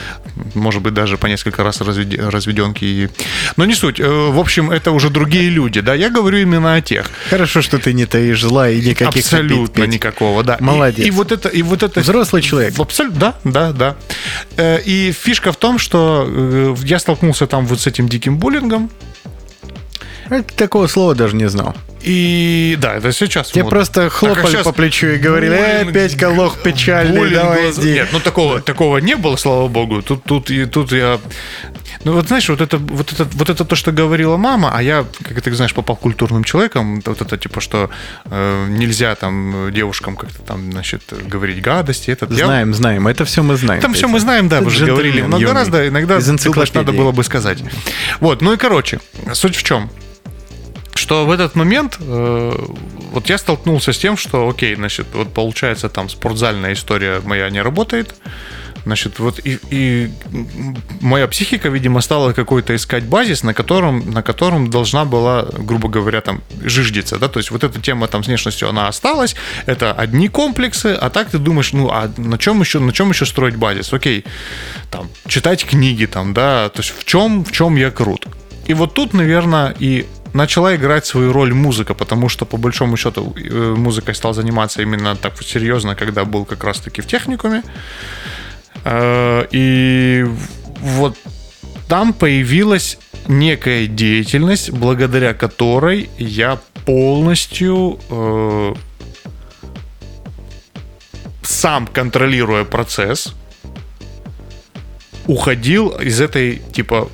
Может быть, даже по несколько раз разведенки. И- Но не суть. Э, В общем, это уже другие люди. Да, я говорю именно о тех. Хорошо, что ты не таишь зла и никаких Абсолютно обид, никакого, да. И- Молодец. И, вот это, и вот это. Взрослый человек. Абсолютно, да, да, да. Э, И фишка в том, что э, я столкнулся там вот с этим диким буллингом. Такого слова даже не знал. И да, это сейчас. Тебе модно. просто Так, а хлопали щас по плечу и говорили, э, буллинг, Петька, лох печальный, буллинг, давай глаза- иди. Нет, ну такого, такого не было, слава богу. Тут, тут, и, тут я... Ну вот знаешь, вот это, вот, это, вот это то, что говорила мама, а я, как ты знаешь, попал культурным человеком, вот это типа, что э, нельзя там девушкам как-то там, значит, говорить гадости. Это, я- Знаем, знаем. Это все мы знаем. Там все мы знаем, да, Ты вы же говорили много раз, да, иногда думаешь, надо было бы сказать. Вот, ну и короче, суть в чем? Что в этот момент э, вот я столкнулся с тем, что, окей, значит, вот получается там спортзальная история моя не работает, Значит, вот и, и моя психика, видимо, стала какой-то искать базис, на котором, на котором должна была, грубо говоря, там, жиждиться, да, то есть вот эта тема там с внешностью, она осталась, это одни комплексы, а так ты думаешь, ну, а на чем еще, на чем еще строить базис? Окей, там, читать книги, там, да, то есть в чем, в чем я крут? И вот тут, наверное, и начала играть свою роль музыка, потому что, по большому счету, э, музыкой стал заниматься именно так серьезно, когда был как раз-таки в техникуме. Э, И вот там появилась некая деятельность, благодаря которой я полностью э, сам контролируя процесс, уходил из этой типа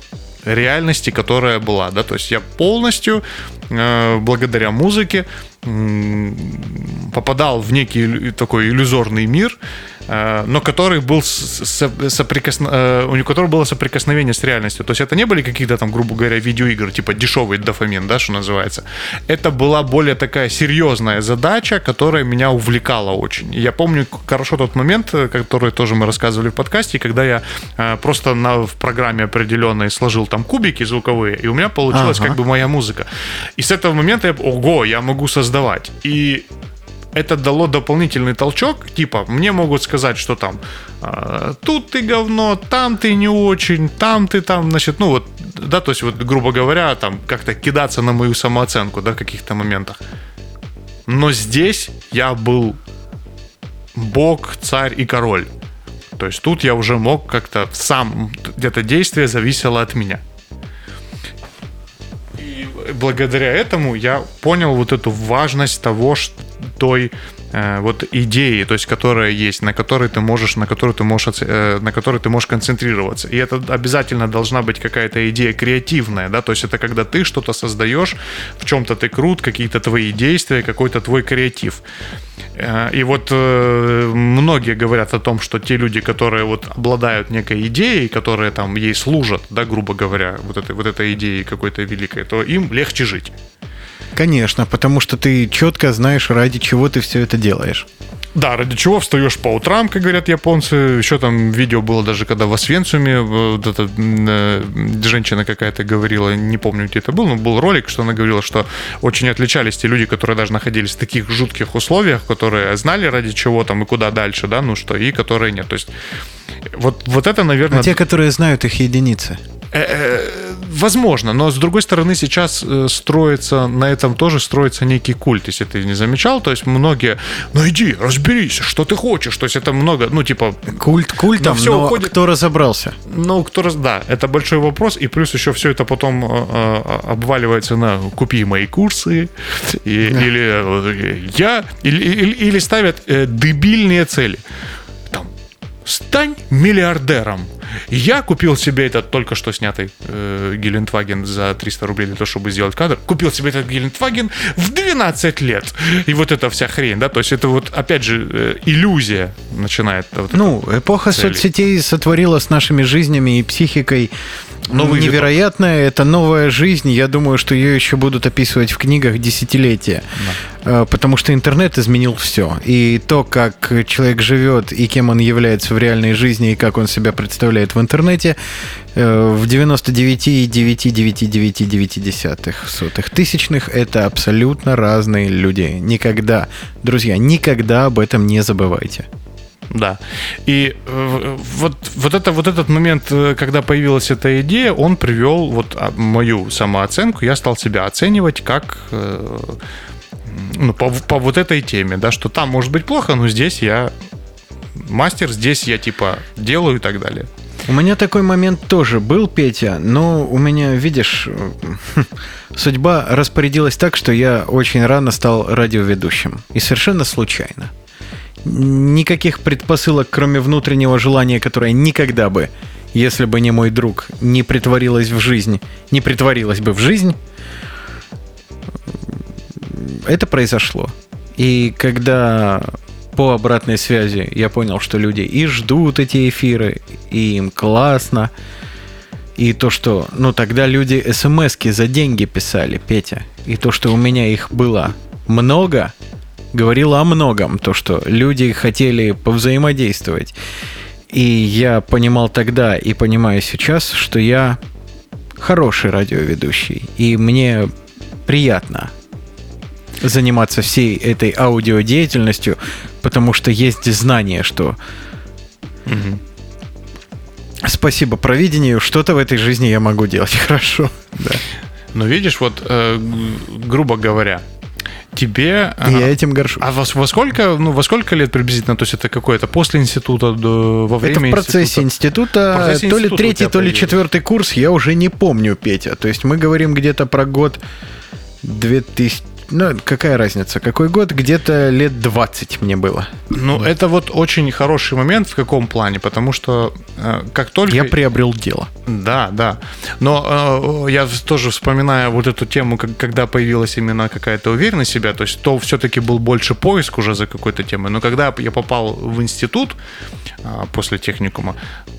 реальности, которая была, да, то есть я полностью э, благодаря музыке попадал в некий такой иллюзорный мир, но который был соприкосно- э, у которого было соприкосновение с реальностью. То есть это не были какие-то там, грубо говоря, видеоигры, типа дешевый дофамин, да, что называется. Это была более такая серьезная задача, которая меня увлекала очень. Я помню хорошо тот момент, э, который тоже мы рассказывали в подкасте, когда я э, просто на, в программе определенной сложил там кубики звуковые, и у меня получилась Ага. как бы моя музыка. И с этого момента я, ого, я могу создавать. И это дало дополнительный толчок. Типа, мне могут сказать, что там а, тут ты говно, там ты не очень, там ты там, значит, ну вот, да, то есть вот, грубо говоря, там как-то кидаться на мою самооценку, да, в каких-то моментах. Но здесь я был бог, царь и король. То есть тут я уже мог как-то сам, где-то действие зависело от меня. И благодаря этому я понял вот эту важность того, что той э, вот идеи, то есть которые есть, на которые ты можешь, на которые ты можешь, э, на которые ты можешь концентрироваться. И это обязательно должна быть какая-то идея креативная, да, то есть это когда ты что-то создаешь, в чем-то ты крут, какие-то твои действия, какой-то твой креатив. Э, и вот многие говорят о том, что те люди, которые вот обладают некой идеей, которые там ей служат, да, грубо говоря, вот этой, вот этой идеей какой-то великой, то им легче жить. Конечно, потому что ты четко знаешь, ради чего ты все это делаешь. Да, ради чего встаешь по утрам, как говорят японцы. Еще там видео было даже, когда в Освенциуме вот эта э, женщина какая-то говорила, не помню, где это был, но был ролик, что она говорила, что очень отличались те люди, которые даже находились в таких жутких условиях, которые знали ради чего там и куда дальше, да, ну что, и которые нет. То есть вот, вот это, наверное... А те, которые знают их единицы. Э, э, возможно, но с другой стороны сейчас э, строится, на этом тоже строится некий культ, если ты не замечал, то есть многие, ну иди, разберись, что ты хочешь, то есть это много, ну типа... Культ культом, но, все но уходит... кто разобрался? Ну, кто раз, да, это большой вопрос, и плюс еще все это потом обваливается на купи мои курсы, и, да. или я, или, или, или ставят дебильные цели. Стань миллиардером. Я купил себе этот только что снятый э, Гелендваген за 300 рублей для того, чтобы сделать кадр. Купил себе этот Гелендваген в 12 лет. И вот эта вся хрень, да, то есть это вот, опять же, э, иллюзия начинает. Вот ну, эпоха цели. соцсетей сотворила с нашими жизнями и психикой Новый невероятная, виток. это новая жизнь. Я думаю, что ее еще будут описывать в книгах десятилетия. Да. Э, потому что интернет изменил все. И то, как человек живет и кем он является в реальной жизни, и как он себя представляет в интернете, э, в 99,99999 сотых тысячных это абсолютно разные люди. Никогда, друзья, никогда об этом не забывайте. Да. И э, вот, вот, это, вот этот момент, э, когда появилась эта идея, он привел вот а, мою самооценку. Я стал себя оценивать как э, ну, по, по вот этой теме, да, что там может быть плохо, но здесь я мастер, здесь я типа делаю и так далее. У меня такой момент тоже был, Петя, но у меня, видишь, [LAUGHS] судьба распорядилась так, что я очень рано стал радиоведущим. И совершенно случайно никаких предпосылок, кроме внутреннего желания, которое никогда бы, если бы не мой друг, не притворилось в жизнь, не притворилось бы в жизнь, это произошло. И когда по обратной связи я понял, что люди и ждут эти эфиры, и им классно, и то, что, ну тогда люди смс за деньги писали, Петя, и то, что у меня их было много, говорила о многом, то, что люди хотели повзаимодействовать. И я понимал тогда и понимаю сейчас, что я хороший радиоведущий, и мне приятно заниматься всей этой аудиодеятельностью, потому что есть знание, что угу. спасибо провидению, что-то в этой жизни я могу делать [LAUGHS] хорошо. Да. Но видишь, вот, э, грубо говоря, тебе... И я этим горжусь. А во, во сколько, ну, во сколько лет приблизительно? То есть это какое-то после института, до, во время Это в процессе института, института процессе то ли третий, то ли четвертый курс, я уже не помню, Петя. То есть мы говорим где-то про год 2000 ну, какая разница? Какой год? Где-то лет 20 мне было. Ну, вот. это вот очень хороший момент в каком плане, потому что э, как только... Я приобрел дело. Да, да. Но э, я тоже вспоминаю вот эту тему, как, когда появилась именно какая-то уверенность в себя, то есть то все-таки был больше поиск уже за какой-то темой. Но когда я попал в институт э, после техникума,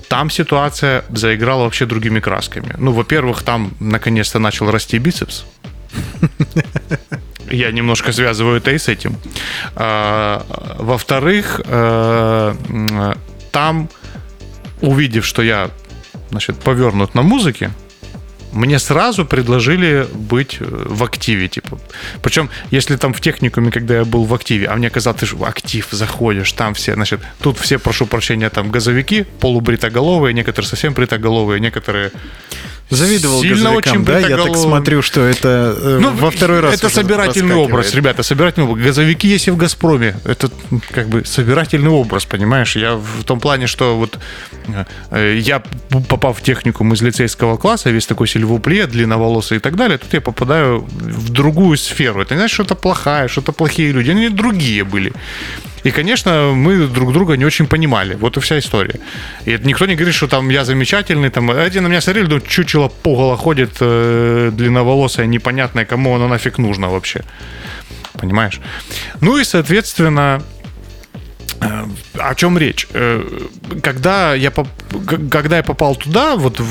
там ситуация заиграла вообще другими красками. Ну, во-первых, там наконец-то начал расти бицепс. [LAUGHS] Я немножко связываю это и с этим. А, во-вторых, э, там, увидев, что я значит, повернут на музыке, мне сразу предложили быть э, в активе, типа. Причем, если там в техникуме, когда я был в активе, а мне казалось, ты же в актив заходишь, там все, значит, тут все, прошу прощения, там газовики, полубритоголовые, некоторые совсем бритоголовые, некоторые Завидовал Сильно газовикам, очень да? Я так смотрю, что это э, Ну, во второй раз Это собирательный образ, ребята, собирательный образ. Газовики есть и в «Газпроме». Это как бы собирательный образ, понимаешь? Я в том плане, что вот э, я, п- попав в техникум из лицейского класса, весь такой сильвупле, длинноволосый и так далее, тут я попадаю в другую сферу. Это не значит, что это плохая, что это плохие люди. Они другие были. И, конечно, мы друг друга не очень понимали. Вот и вся история. И никто не говорит, что там я замечательный. Там, эти на меня смотрели, думают, чучело пугало ходит, э, длинноволосое, непонятное, кому оно нафиг нужно вообще. Понимаешь? Ну и, соответственно, о чем речь? Э, Когда я, поп- когда я попал туда, вот в,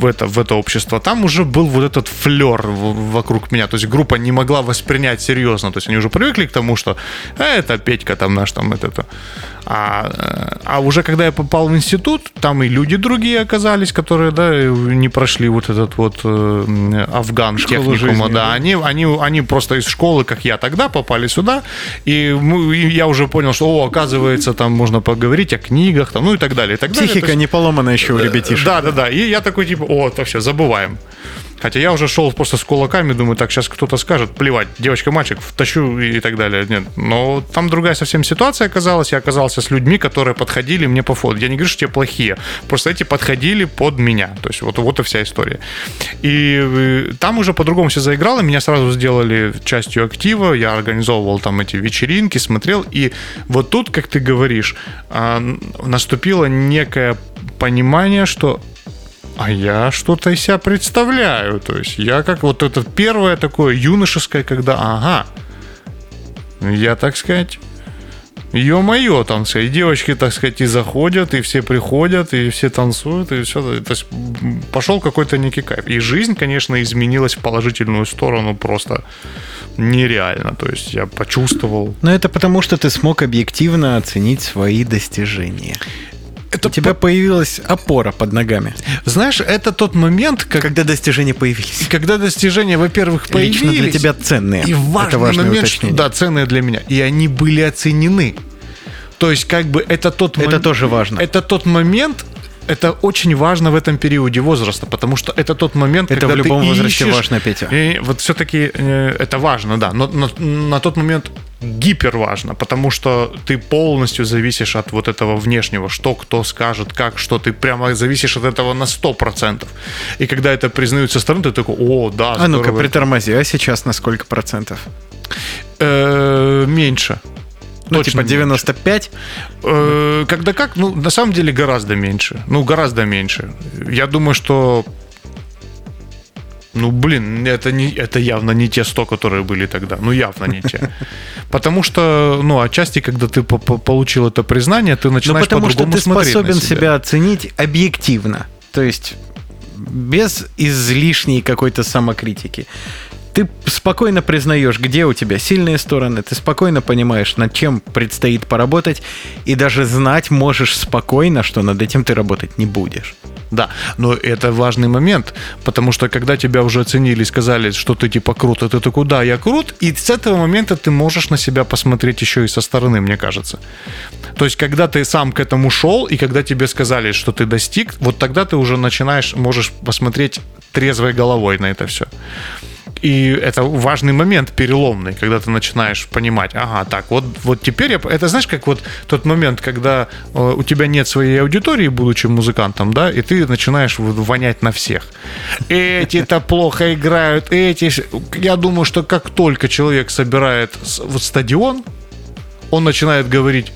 в это, в это общество, там уже был вот этот флер вокруг меня. То есть группа не могла воспринять серьезно. То есть они уже привыкли к тому, что «Э, это Петька там наш, там это. А, э, а уже когда я попал в институт, там и люди другие оказались, которые, да, не прошли вот этот вот э, афган Школу техникума, жизни, да, да. они, они, они просто из школы, как я тогда, попали сюда, и, мы- и я уже понял, что, о, оказывается, там можно поговорить о книгах, там, ну и так далее, и так далее. Психика есть- не поломана еще у ребятишек. да, да, да. И я такой, типа, о, так все, забываем. Хотя я уже шел просто с кулаками, думаю, так, сейчас кто-то скажет, плевать, девочка, мальчик, втащу и так далее. Нет, но там другая совсем ситуация оказалась. Я оказался с людьми, которые подходили мне по фото. Я не говорю, что те плохие, просто эти подходили под меня. То есть вот, вот и вся история. И э, там уже по-другому все заиграло, меня сразу сделали частью актива, я организовывал там эти вечеринки, смотрел, и вот тут, как ты говоришь, а, наступило некое понимание, что а я что-то из себя представляю. То есть я как вот это первое такое юношеское, когда, ага, я, так сказать, ё-моё, там, так сказать, девочки, так сказать, и заходят, и все приходят, и все танцуют, и все. То есть пошел какой-то некий кайф. И жизнь, конечно, изменилась в положительную сторону просто нереально. То есть я почувствовал. Но это потому, что ты смог объективно оценить свои достижения. Это У тебя появилась опора под ногами. Знаешь, это тот момент, как, Когда достижения появились. когда достижения, во-первых, появились. Лично для тебя ценные. И важный это важное момент, что, уточнение. да, ценные для меня. И они были оценены. То есть, как бы это тот Это мом- тоже важно. Это тот момент, это очень важно в этом периоде возраста, потому что это тот момент, Это когда в любом ты возрасте ищешь- важно, Петя. И вот все-таки это важно, да. Но на, на тот момент гипер важно, потому что ты полностью зависишь от вот этого внешнего, что кто скажет, как, что ты прямо зависишь от этого на 100%. И когда это признают со стороны, ты такой, о, да, А ну-ка, здорово». притормози. А сейчас на сколько процентов? Э, меньше. Ну, Точно типа 95? Э, Когда как? Ну, на самом деле гораздо меньше. Ну, гораздо меньше. Я думаю, что... Ну, блин, это, не, это явно не те 100, которые были тогда. Ну, явно не те. [LAUGHS] Потому что, ну, отчасти, когда ты по- по- получил это признание, ты Ну, начинаешь потому что по-другому ты смотреть способен себя оценить объективно. То есть без излишней какой-то самокритики. Ты спокойно признаешь, где у тебя сильные стороны, ты спокойно понимаешь, над чем предстоит поработать, и даже знать можешь спокойно, что над этим ты работать не будешь. Да, но это важный момент, потому что когда тебя уже оценили сказали, что ты типа крут, а ты такой, да, я крут, и с этого момента ты можешь на себя посмотреть еще и со стороны, мне кажется. То есть, когда ты сам к этому шел, и когда тебе сказали, что ты достиг, вот тогда ты уже начинаешь, можешь посмотреть трезвой головой на это все. И это важный момент, переломный, когда ты начинаешь понимать, ага, так, вот, вот теперь я... Это знаешь, как вот тот момент, когда э, у тебя нет своей аудитории, будучи музыкантом, да, и ты начинаешь вонять на всех. Эти-то плохо играют, эти... Я думаю, что как только человек собирает вот стадион, он начинает говорить,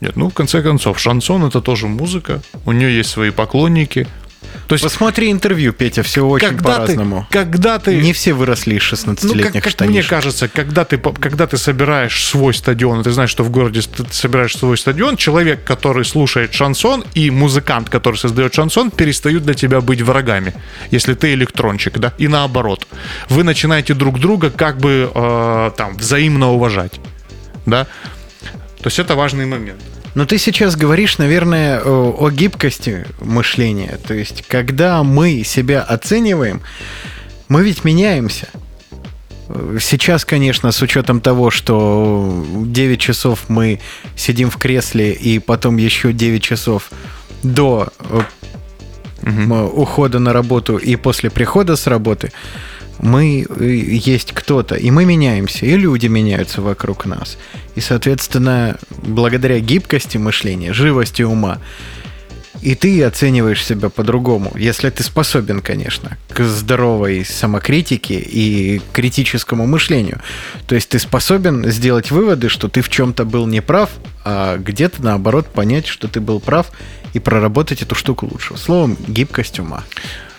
нет, ну, в конце концов, шансон это тоже музыка, у нее есть свои поклонники. То есть, Посмотри интервью, Петя, все очень когда ты, по-разному. когда ты... Не все выросли из Ну, 16-летних как, как штанишек. мне кажется, когда ты, когда ты собираешь свой стадион, ты знаешь, что в городе ты собираешь свой стадион, человек, который слушает шансон, и музыкант, который создает шансон, перестают для тебя быть врагами, если ты электрончик, да, и наоборот. Вы начинаете друг друга как бы э, там взаимно уважать, да. То есть это важный момент. Но ты сейчас говоришь, наверное, о, гибкости мышления. То есть, когда мы себя оцениваем, мы ведь меняемся. Сейчас, конечно, с учетом того, что 9 часов мы сидим в кресле, и потом еще 9 часов до м, ухода на работу и после прихода с работы, мы э, есть кто-то, и мы меняемся, и люди меняются вокруг нас. И, соответственно, благодаря гибкости мышления, живости ума, и ты оцениваешь себя по-другому, если ты способен, конечно, к здоровой самокритике и критическому мышлению. То есть ты способен сделать выводы, что ты в чем-то был неправ, а где-то наоборот понять, что ты был прав и проработать эту штуку лучше. Словом, гибкость ума.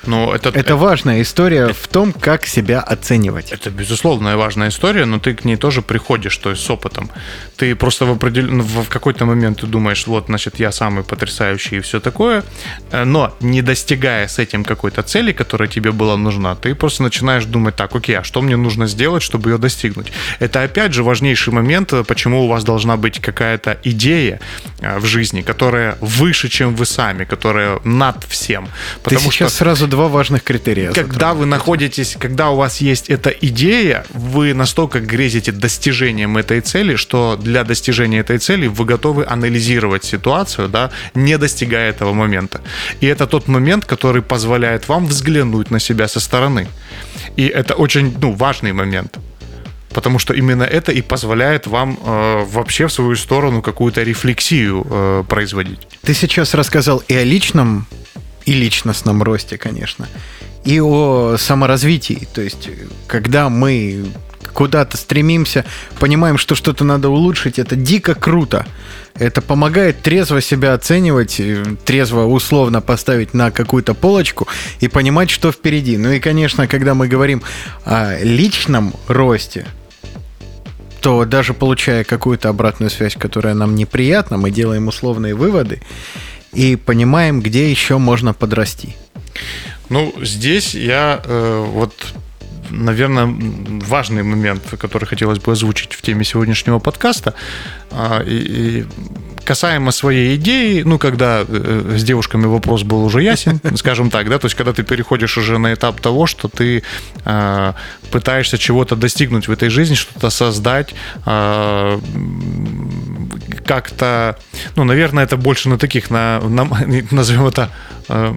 Ну, это, Это важная история в том, как себя оценивать. Это, безусловно, важная история, но ты к ней тоже приходишь, то есть с опытом. Ты просто в, определен... ну, в какой-то момент ты думаешь, вот, значит, я самый потрясающий и все такое, э, но не достигая с этим какой-то цели, которая тебе была нужна, ты просто начинаешь думать, так, окей, а что мне нужно сделать, чтобы ее достигнуть? Это, опять же, важнейший момент, э, почему у вас должна быть какая-то идея э, в жизни, которая выше, чем вы сами, которая над всем. Ты сейчас сразу два важных критерия. когда вы находитесь, когда у вас есть эта идея, вы настолько грезите достижением этой цели, что для достижения этой цели вы готовы анализировать ситуацию, да, не достигая этого момента. И это тот момент, который позволяет вам взглянуть на себя со стороны. И это очень ну, важный момент. Потому что именно это и позволяет вам э, вообще в свою сторону какую-то рефлексию э, производить. Ты сейчас рассказал и о личном и личностном росте, конечно, и о саморазвитии. То есть, когда мы куда-то стремимся, понимаем, что что-то надо улучшить, это дико круто. Это помогает трезво себя оценивать, э, трезво условно поставить на какую-то полочку и понимать, что впереди. Ну и, конечно, когда мы говорим о личном росте, то даже получая какую-то обратную связь, которая нам неприятна, мы делаем условные выводы и понимаем, где еще можно подрасти. Ну, здесь я э, вот наверное, важный момент, который хотелось бы озвучить в теме сегодняшнего подкаста. А, и, и касаемо своей идеи, ну, когда э, с девушками вопрос был уже ясен, [LAUGHS] скажем так, да, то есть когда ты переходишь уже на этап того, что ты э, пытаешься чего-то достигнуть в этой жизни, что-то создать, э, как-то, ну, наверное, это больше на таких, на, на [LAUGHS] назовем это э,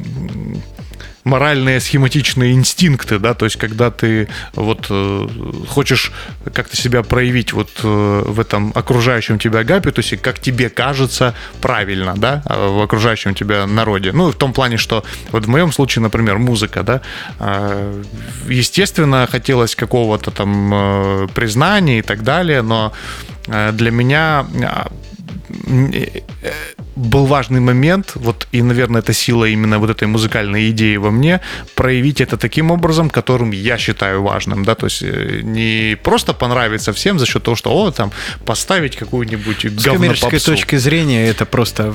моральные схематичные инстинкты, да, то есть когда ты вот э, хочешь как-то себя проявить вот э, в этом окружающем тебя гапе, то есть как тебе кажется правильно, да, а в окружающем тебя народе. Ну, в том плане, что вот в моем случае, например, музыка, да, э, естественно, хотелось какого-то там э, признания и так далее, но э, для меня э, был важный момент, вот и, наверное, это сила именно вот этой музыкальной идеи во мне, проявить это таким образом, которым я считаю важным, да, то есть э, не просто понравится всем за счет того, что, о, там, поставить какую-нибудь С коммерческой точки зрения это просто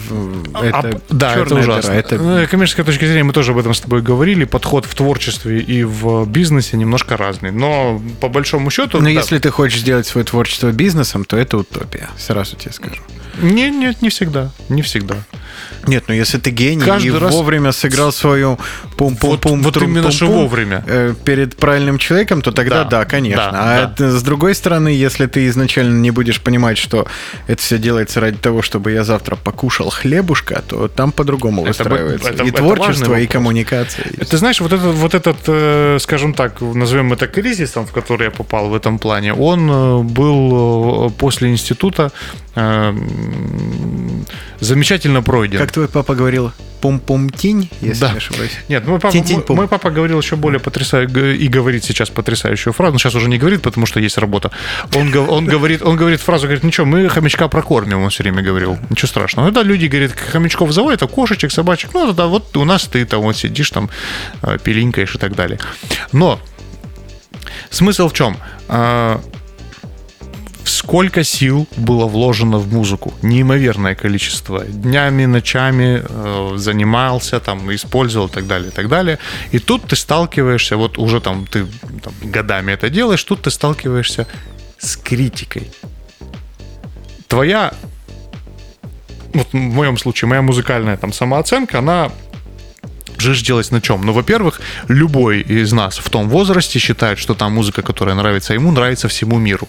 а, это а, да, это ужасно. Дыра, это... Ну, коммерческой точки зрения мы тоже об этом с тобой говорили, подход в творчестве и в бизнесе немножко разный, но по большому счету... Но да. если ты хочешь сделать свое творчество бизнесом, то это утопия, сразу тебе скажу. Нет, нет, не всегда, не всегда. Нет, ну если ты гений Каждый и раз... вовремя сыграл свою пум пум пум Вот, вот именно что вовремя. Э, перед правильным человеком, то тогда да, да конечно. Да, а да. с другой стороны, если ты изначально не будешь понимать, что это все делается ради того, чтобы я завтра покушал хлебушка, то там по-другому выстраивается. Это, и это творчество, и коммуникация. И ты знаешь, вот этот, вот этот, э, скажем так, назовем это кризисом, в который я попал в этом плане, он э, был после института замечательно пройден. Как твой папа говорил, пум-пум-тинь, если да. не ошибаюсь. Нет, мой папа, мой, мой папа говорил еще более потрясающую, и говорит сейчас потрясающую фразу, но сейчас уже не говорит, потому что есть работа. Он, он, говорит, он говорит фразу, говорит, ничего, мы хомячка прокормим, он все время говорил, ничего страшного. Это люди, говорят, хомячков заводят, а кошечек, собачек, ну, да, вот у нас ты там вот сидишь там, э, пилинкаешь и так далее. Но смысл в чем? Сколько сил было вложено в музыку. Неимоверное количество. Днями, ночами э, занимался, там, использовал и так далее, и так далее. И тут ты сталкиваешься, вот уже там ты там, годами это делаешь, тут ты сталкиваешься с критикой. Твоя, вот в моем случае, моя музыкальная там самооценка, она делать на чем? Ну, во-первых, любой из нас в том возрасте считает, что та музыка, которая нравится ему, нравится всему миру.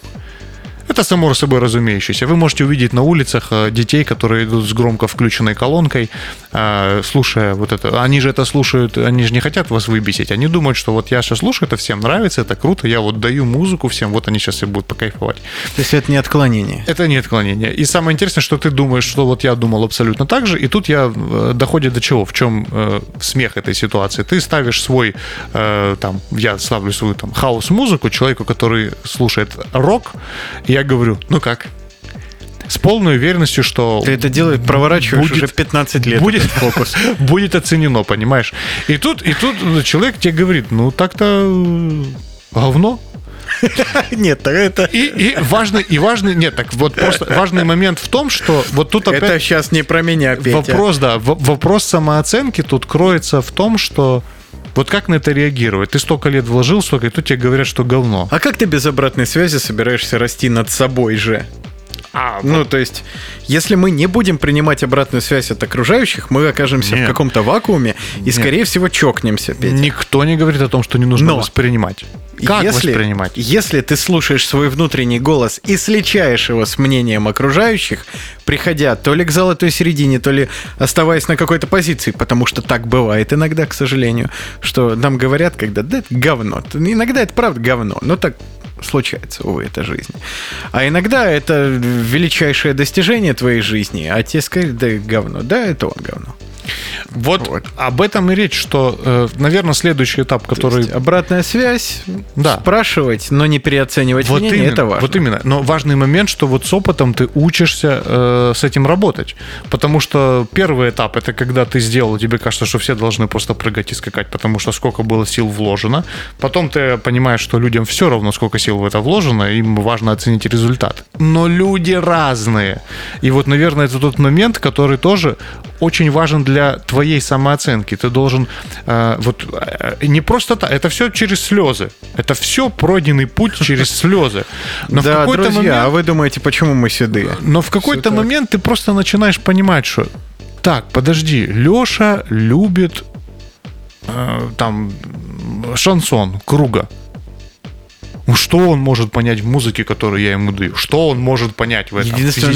Это само собой разумеющееся. Вы можете увидеть на улицах э, детей, которые идут с громко включенной колонкой, э, слушая вот это. Они же это слушают, они же не хотят вас выбесить. Они думают, что вот я сейчас слушаю, это всем нравится, это круто, я вот даю музыку всем, вот они сейчас и будут покайфовать. То есть это не отклонение. Это не отклонение. И самое интересное, что ты думаешь, что вот я думал абсолютно так же, и тут я э, доходит до чего? В чем э, смех этой ситуации? Ты ставишь свой, э, там, я ставлю свою там хаос-музыку человеку, который слушает рок, и я говорю, ну как? С полной уверенностью, что... Ты это делаешь, проворачиваешь будет- уже 15 лет. будет, фокус. [LAUGHS] будет оценено, понимаешь? И тут, и тут человек тебе говорит, ну так-то э, говно. [LAUGHS] Нет, так это... И, и важный, и важный, нет, так вот просто важный момент в том, что вот тут опять... Это сейчас не про меня, Петя. Вопрос, да, вопрос самооценки тут кроется в том, что вот как на это реагировать? Ты столько лет вложил, столько, и тут тебе говорят, что говно. А как ты без обратной связи собираешься расти над собой же? А, Ну, то есть, если мы не будем принимать обратную связь от окружающих, мы окажемся в Нет. каком-то вакууме и, скорее всего, чокнемся, Петя. никто не говорит о том, что не нужно Но воспринимать. Как если, воспринимать? Если ты слушаешь свой внутренний голос и сличаешь его с мнением окружающих, приходя то ли к золотой середине, то ли оставаясь на какой-то позиции, потому что так бывает иногда, к сожалению, что нам говорят, когда да, это говно. Иногда это правда говно, но так случается, увы, это жизнь. А иногда это величайшее достижение твоей жизни, а тебе сказать, да говно, да, это он говно. Вот, об этом и речь, что, наверное, следующий этап, То который... есть обратная связь, Да. спрашивать, но не переоценивать Вот мнение, именно, это важно. вот именно. Но важный момент, что вот с опытом ты учишься э, с этим работать. Потому что первый этап это когда ты сделал, тебе кажется, что все должны просто прыгать и скакать, потому что сколько было сил вложено. Потом ты понимаешь, что людям все равно, сколько сил в это вложено, им важно оценить результат. Но люди разные. И вот, наверное, это тот момент, который тоже очень важен для твоей самооценки. Ты должен э, вот э, не просто так, это все через слезы. Это все пройденный путь через слезы. Но в да, какой-то друзья, момент, а вы думаете, почему мы седые? но в какой-то момент ты просто начинаешь понимать, что так, подожди, Леша любит э, там шансон круга. Ну, Что он может понять в музыке, которую я ему даю? Что он может понять в этом физически?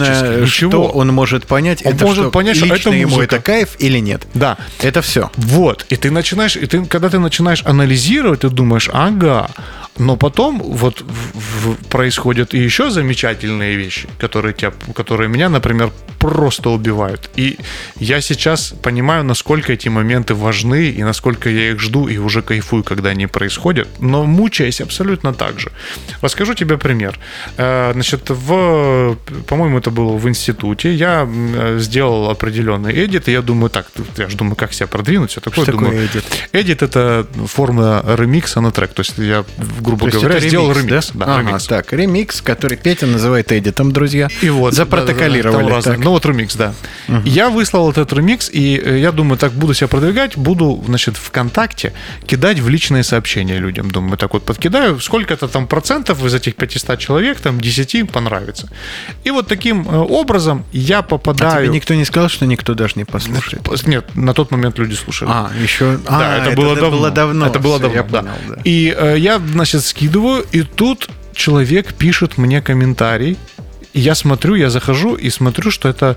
Ничего. что он может понять, Он это может что понять, что это ему музыка. это кайф или нет. Да. Это все. Вот, и ты начинаешь, и ты, когда ты начинаешь анализировать, ты думаешь, ага, но потом вот в- в- происходят и еще замечательные вещи, которые, тебя, которые меня, например, просто убивают. И я сейчас понимаю, насколько эти моменты важны, и насколько я их жду, и уже кайфую, когда они происходят, но мучаясь абсолютно так же. Расскажу тебе пример. Э, Значит, в, по-моему, это было в институте, я э, сделал определенный эдит, и я думаю, так, я же думаю, как себя продвинуть, все такое. Что такое думаю, edit? Эдит это форма ремикса на трек. То есть я, грубо То говоря, это сделал ремикс, ремикс. да? Да, Ага, ремикс. так, ремикс, который Петя называет эдитом, друзья. И вот. Запротоколировали. да, да. Ну вот ремикс, да. Я выслал этот ремикс, и э, я думаю, так буду себя продвигать, буду, значит, ВКонтакте кидать в личные сообщения людям. Думаю, так вот подкидаю, сколько-то там процентов из этих 500 человек, там 10 понравится. И вот таким э, образом я А попадаю... тебе никто не сказал, что никто даже не послушает? Нет, на тот момент люди слушали. А, еще... Да, а, это, было, давно. было давно. Это было давно, я да. понял, да. И э, я, значит, скидываю, и тут человек пишет мне комментарий. Я смотрю, я захожу и смотрю, что это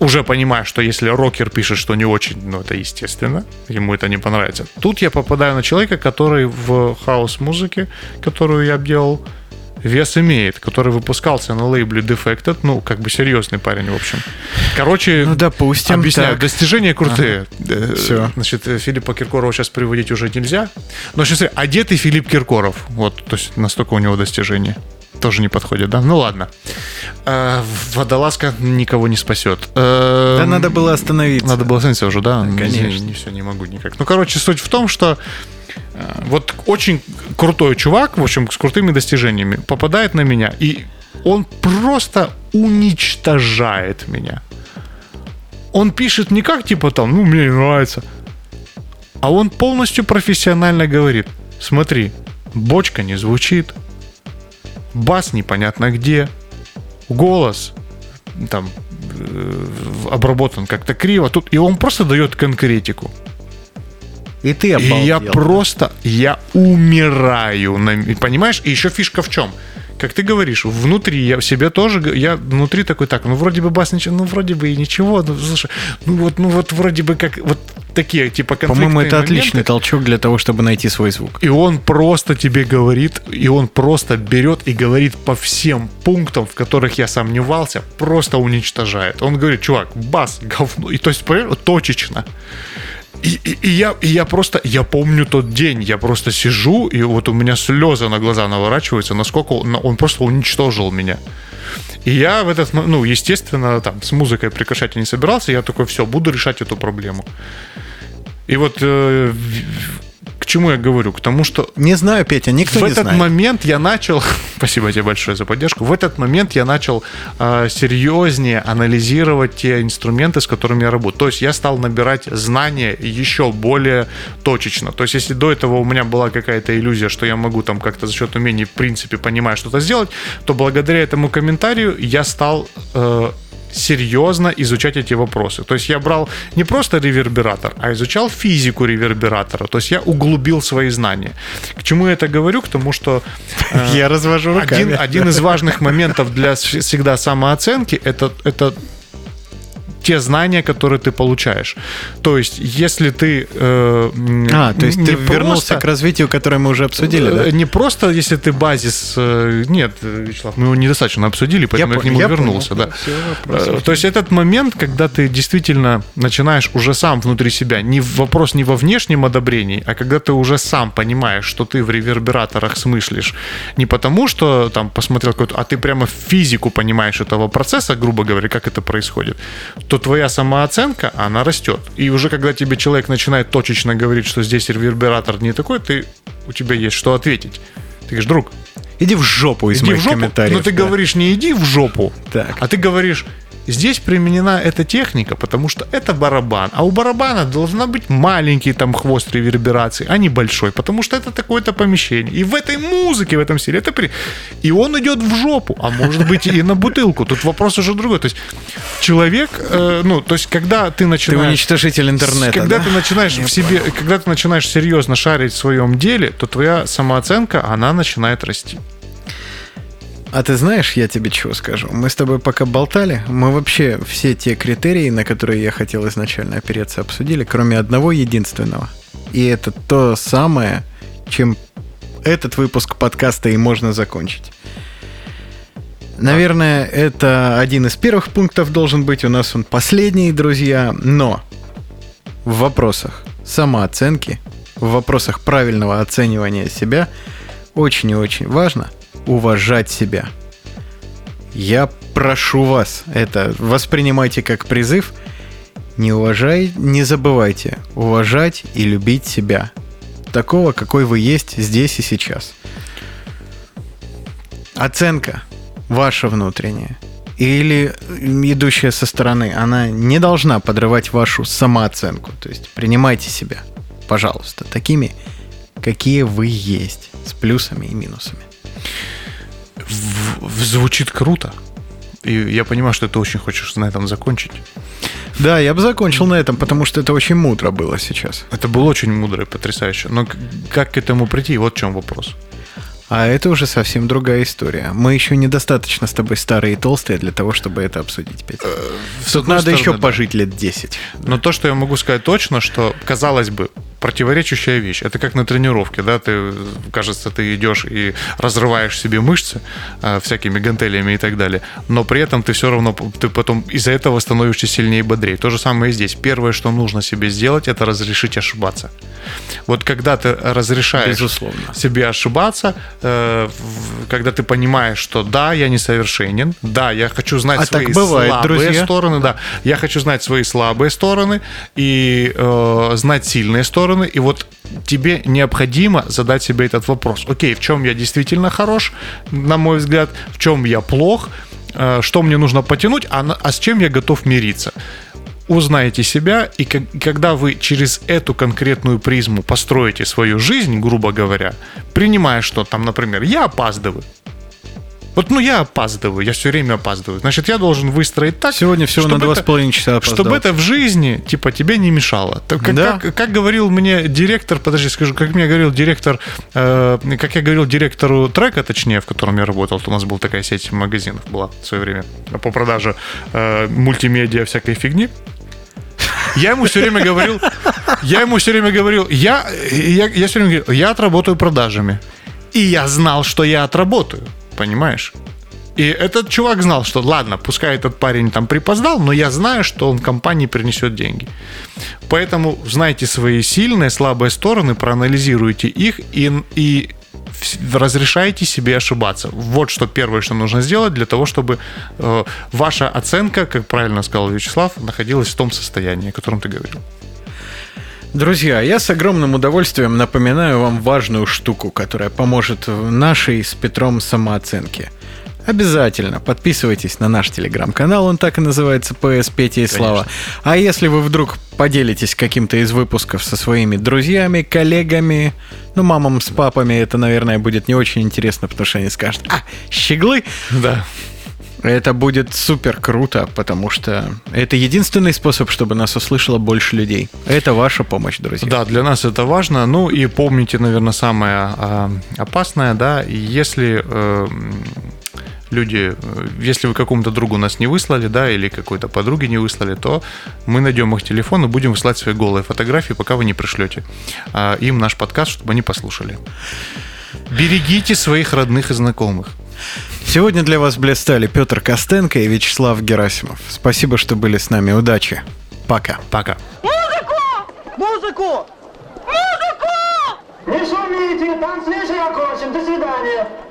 уже понимаю, что если рокер пишет, что не очень, ну, это естественно, ему это не понравится. Тут я попадаю на человека, который в хаус-музыке, которую я обделал, вес имеет, который выпускался на лейбле Defected, ну, как бы серьезный парень, в общем. Короче, Ну, допустим, объясняю, так. достижения крутые. Э, Всё. Значит, э, Филиппа Киркорова сейчас приводить уже нельзя. Но сейчас одетый Филипп Киркоров. Вот, то есть настолько у него достижения. Тоже не подходит, да? Ну ладно. Э, водолазка никого не спасет. Э, Да надо было остановиться. Надо было остановиться уже, да? Конечно. Не, не все, не могу никак. Ну, короче, суть в том, что э, вот очень крутой чувак, в общем, с крутыми достижениями, попадает на меня, и он просто уничтожает меня. Он пишет не как типа там, ну, мне не нравится, а он полностью профессионально говорит, смотри, бочка не звучит, бас непонятно где, голос там э, обработан как-то криво, тут и он просто дает конкретику. И ты И обалдел. я просто, я умираю, понимаешь? И еще фишка в чем? Как ты говоришь, внутри я в себе тоже, я внутри такой, так, ну вроде бы бас ничего, ну вроде бы и ничего, ну слушай, ну вот, ну вот вроде бы как, вот такие, типа, По-моему, это отличный моменты. толчок для того, чтобы найти свой звук. И он просто тебе говорит, и он просто берет и говорит по всем пунктам, в которых я сомневался, просто уничтожает. Он говорит, чувак, бас, говно. И то есть, понимаешь, точечно. И, и- и я, и я просто, я помню тот день, я просто сижу, и вот у меня слезы на глаза наворачиваются, насколько он, он просто уничтожил меня. И я в этот, ну, естественно, там, с музыкой прекращать я не собирался, я такой, все, буду решать эту проблему. И вот э, к чему я говорю? К тому, что Не знаю, Петя, никто в не этот знает. момент я начал, [LAUGHS] спасибо тебе большое за поддержку, в этот момент я начал э, серьезнее анализировать те инструменты, с которыми я работаю. То есть я стал набирать знания еще более точечно. То есть если до этого у меня была какая-то иллюзия, что я могу там как-то за счет умений в принципе понимая что-то сделать, то благодаря этому комментарию я стал э, серьезно изучать эти вопросы. То есть я брал не просто ревербератор, а изучал физику ревербератора. То есть я углубил свои знания. К чему я это говорю? К тому, что э, [LAUGHS] Я развожу руками. один, один из важных моментов для всегда самооценки это, это те знания, которые ты получаешь. То есть, если ты... э, А, то есть ты вернулся просто- к развитию, которое мы уже обсудили, да? Э, Не просто, если ты базис... э, Нет, э, Вячеслав, мы его недостаточно обсудили, поэтому я, пон- к нему я вернулся. понял. Да. Вопрос Э, То есть этот момент, когда ты действительно начинаешь уже сам внутри себя, не вопрос не во внешнем одобрении, а когда ты уже сам понимаешь, что ты в ревербераторах смыслишь не потому, что там посмотрел какой-то, а ты прямо физику понимаешь этого процесса, грубо говоря, как это происходит, то твоя самооценка, она растет. И уже когда тебе человек начинает точечно говорить, что здесь ревербератор не такой, ты, у тебя есть что ответить. Ты говоришь, друг, Иди в жопу из иди моих в жопу, комментариев. но ты да. говоришь не иди в жопу, Так. а ты говоришь, здесь применена эта техника, потому что это барабан, а у барабана должна быть маленький там хвост реверберации, а не большой, потому что это такое-то помещение. И в этой музыке, в этом стиле, это при... И он идет в жопу, а может быть и на бутылку. Тут вопрос уже другой. То есть человек, э, ну, то есть когда ты Ты начинаешь... уничтожитель интернета, Когда да? ты начинаешь в себе, когда ты начинаешь серьезно шарить в своем деле, то твоя самооценка, она начинает расти. А ты знаешь, я тебе чего скажу? Мы с тобой пока болтали, мы вообще все те критерии, на которые я хотел изначально опереться, обсудили, кроме одного единственного. И это то самое, чем этот выпуск подкаста и можно закончить. Наверное, это один из первых пунктов должен быть. У нас он последний, друзья. Но в вопросах самооценки, в вопросах правильного оценивания себя очень и очень важно уважать себя. Я прошу вас, это воспринимайте как призыв. Не уважай, не забывайте уважать и любить себя. Такого, какой вы есть здесь и сейчас. Оценка ваша внутренняя или идущая со стороны, она не должна подрывать вашу самооценку. То есть принимайте себя, пожалуйста, такими, какие вы есть, с плюсами и минусами. В- звучит круто. И я понимаю, что ты очень хочешь на этом закончить. Да, я бы закончил на этом, потому что это очень мудро было сейчас. Это было очень мудро и потрясающе. Но как к этому прийти? Вот в чем вопрос. А это уже совсем другая история. Мы еще недостаточно с тобой старые и толстые для того, чтобы это обсудить, Петя. С Тут надо стороны, еще да. пожить лет 10. Но то, что я могу сказать точно, что, казалось бы, противоречащая вещь. Это как на тренировке, да, ты, кажется, ты идешь и разрываешь себе мышцы э, всякими гантелями и так далее, но при этом ты все равно, ты потом из-за этого становишься сильнее и бодрее. То же самое и здесь. Первое, что нужно себе сделать, это разрешить ошибаться. Вот когда ты разрешаешь Безусловно. себе ошибаться, э, когда ты понимаешь, что да, я несовершенен, да, я хочу знать А свои так бывает, слабые друзья. стороны, да, я хочу знать свои слабые стороны и э, знать сильные стороны, и вот тебе необходимо задать себе этот вопрос. Окей, в чем я действительно хорош, на мой взгляд, в чем я плох, э, что мне нужно потянуть, а, а с чем я готов мириться узнаете себя, и когда вы через эту конкретную призму построите свою жизнь, грубо говоря, принимая, что там, например, я опаздываю, Вот, ну, я опаздываю, я все время опаздываю. Значит, я должен выстроить так, Сегодня всего на два с половиной часа опоздал. чтобы это в жизни, типа, тебе не мешало. Как, Да. как, как говорил мне директор, подожди, скажу, как мне говорил директор, э, как я говорил директору трека, точнее, в котором я работал, у нас была такая сеть магазинов была в свое время по продаже э, мультимедиа всякой фигни. Я ему все время говорил, я ему все время говорил, я, я, я все время говорил, я отработаю продажами. И я знал, что я отработаю, понимаешь? И этот чувак знал, что ладно, пускай этот парень там припоздал, но я знаю, что он компании принесет деньги. Поэтому знайте свои сильные, слабые стороны, проанализируйте их и, и разрешайте себе ошибаться. Вот что первое, что нужно сделать для того, чтобы э, ваша оценка, как правильно сказал Вячеслав, находилась в том состоянии, о котором ты говорил. Друзья, я с огромным удовольствием напоминаю вам важную штуку, которая поможет в нашей с Петром самооценке. Обязательно подписывайтесь на наш телеграм-канал, он так и называется PS Петя и Слава. А если вы вдруг поделитесь каким-то из выпусков со своими друзьями, коллегами, ну, мамам с папами, это, наверное, будет не очень интересно, потому что они скажут, а, щеглы, Да. Это будет супер круто, потому что это единственный способ, чтобы нас услышало больше людей. Это ваша помощь, друзья. Да, для нас это важно. Ну и помните, наверное, самое а, опасное, да, если э, люди, э, если вы какому-то другу нас не выслали, да, или какой-то подруге не выслали, то мы найдем их телефон и будем выслать свои голые фотографии, пока вы не пришлете а, им наш подкаст, чтобы они послушали. Берегите своих родных и знакомых. Сегодня для вас блистали Петр Костенко и Вячеслав Герасимов. Спасибо, что были с нами. Удачи. Пока. Пока. Музыку! Музыку! Не шумите, танцующие окончен. До свидания.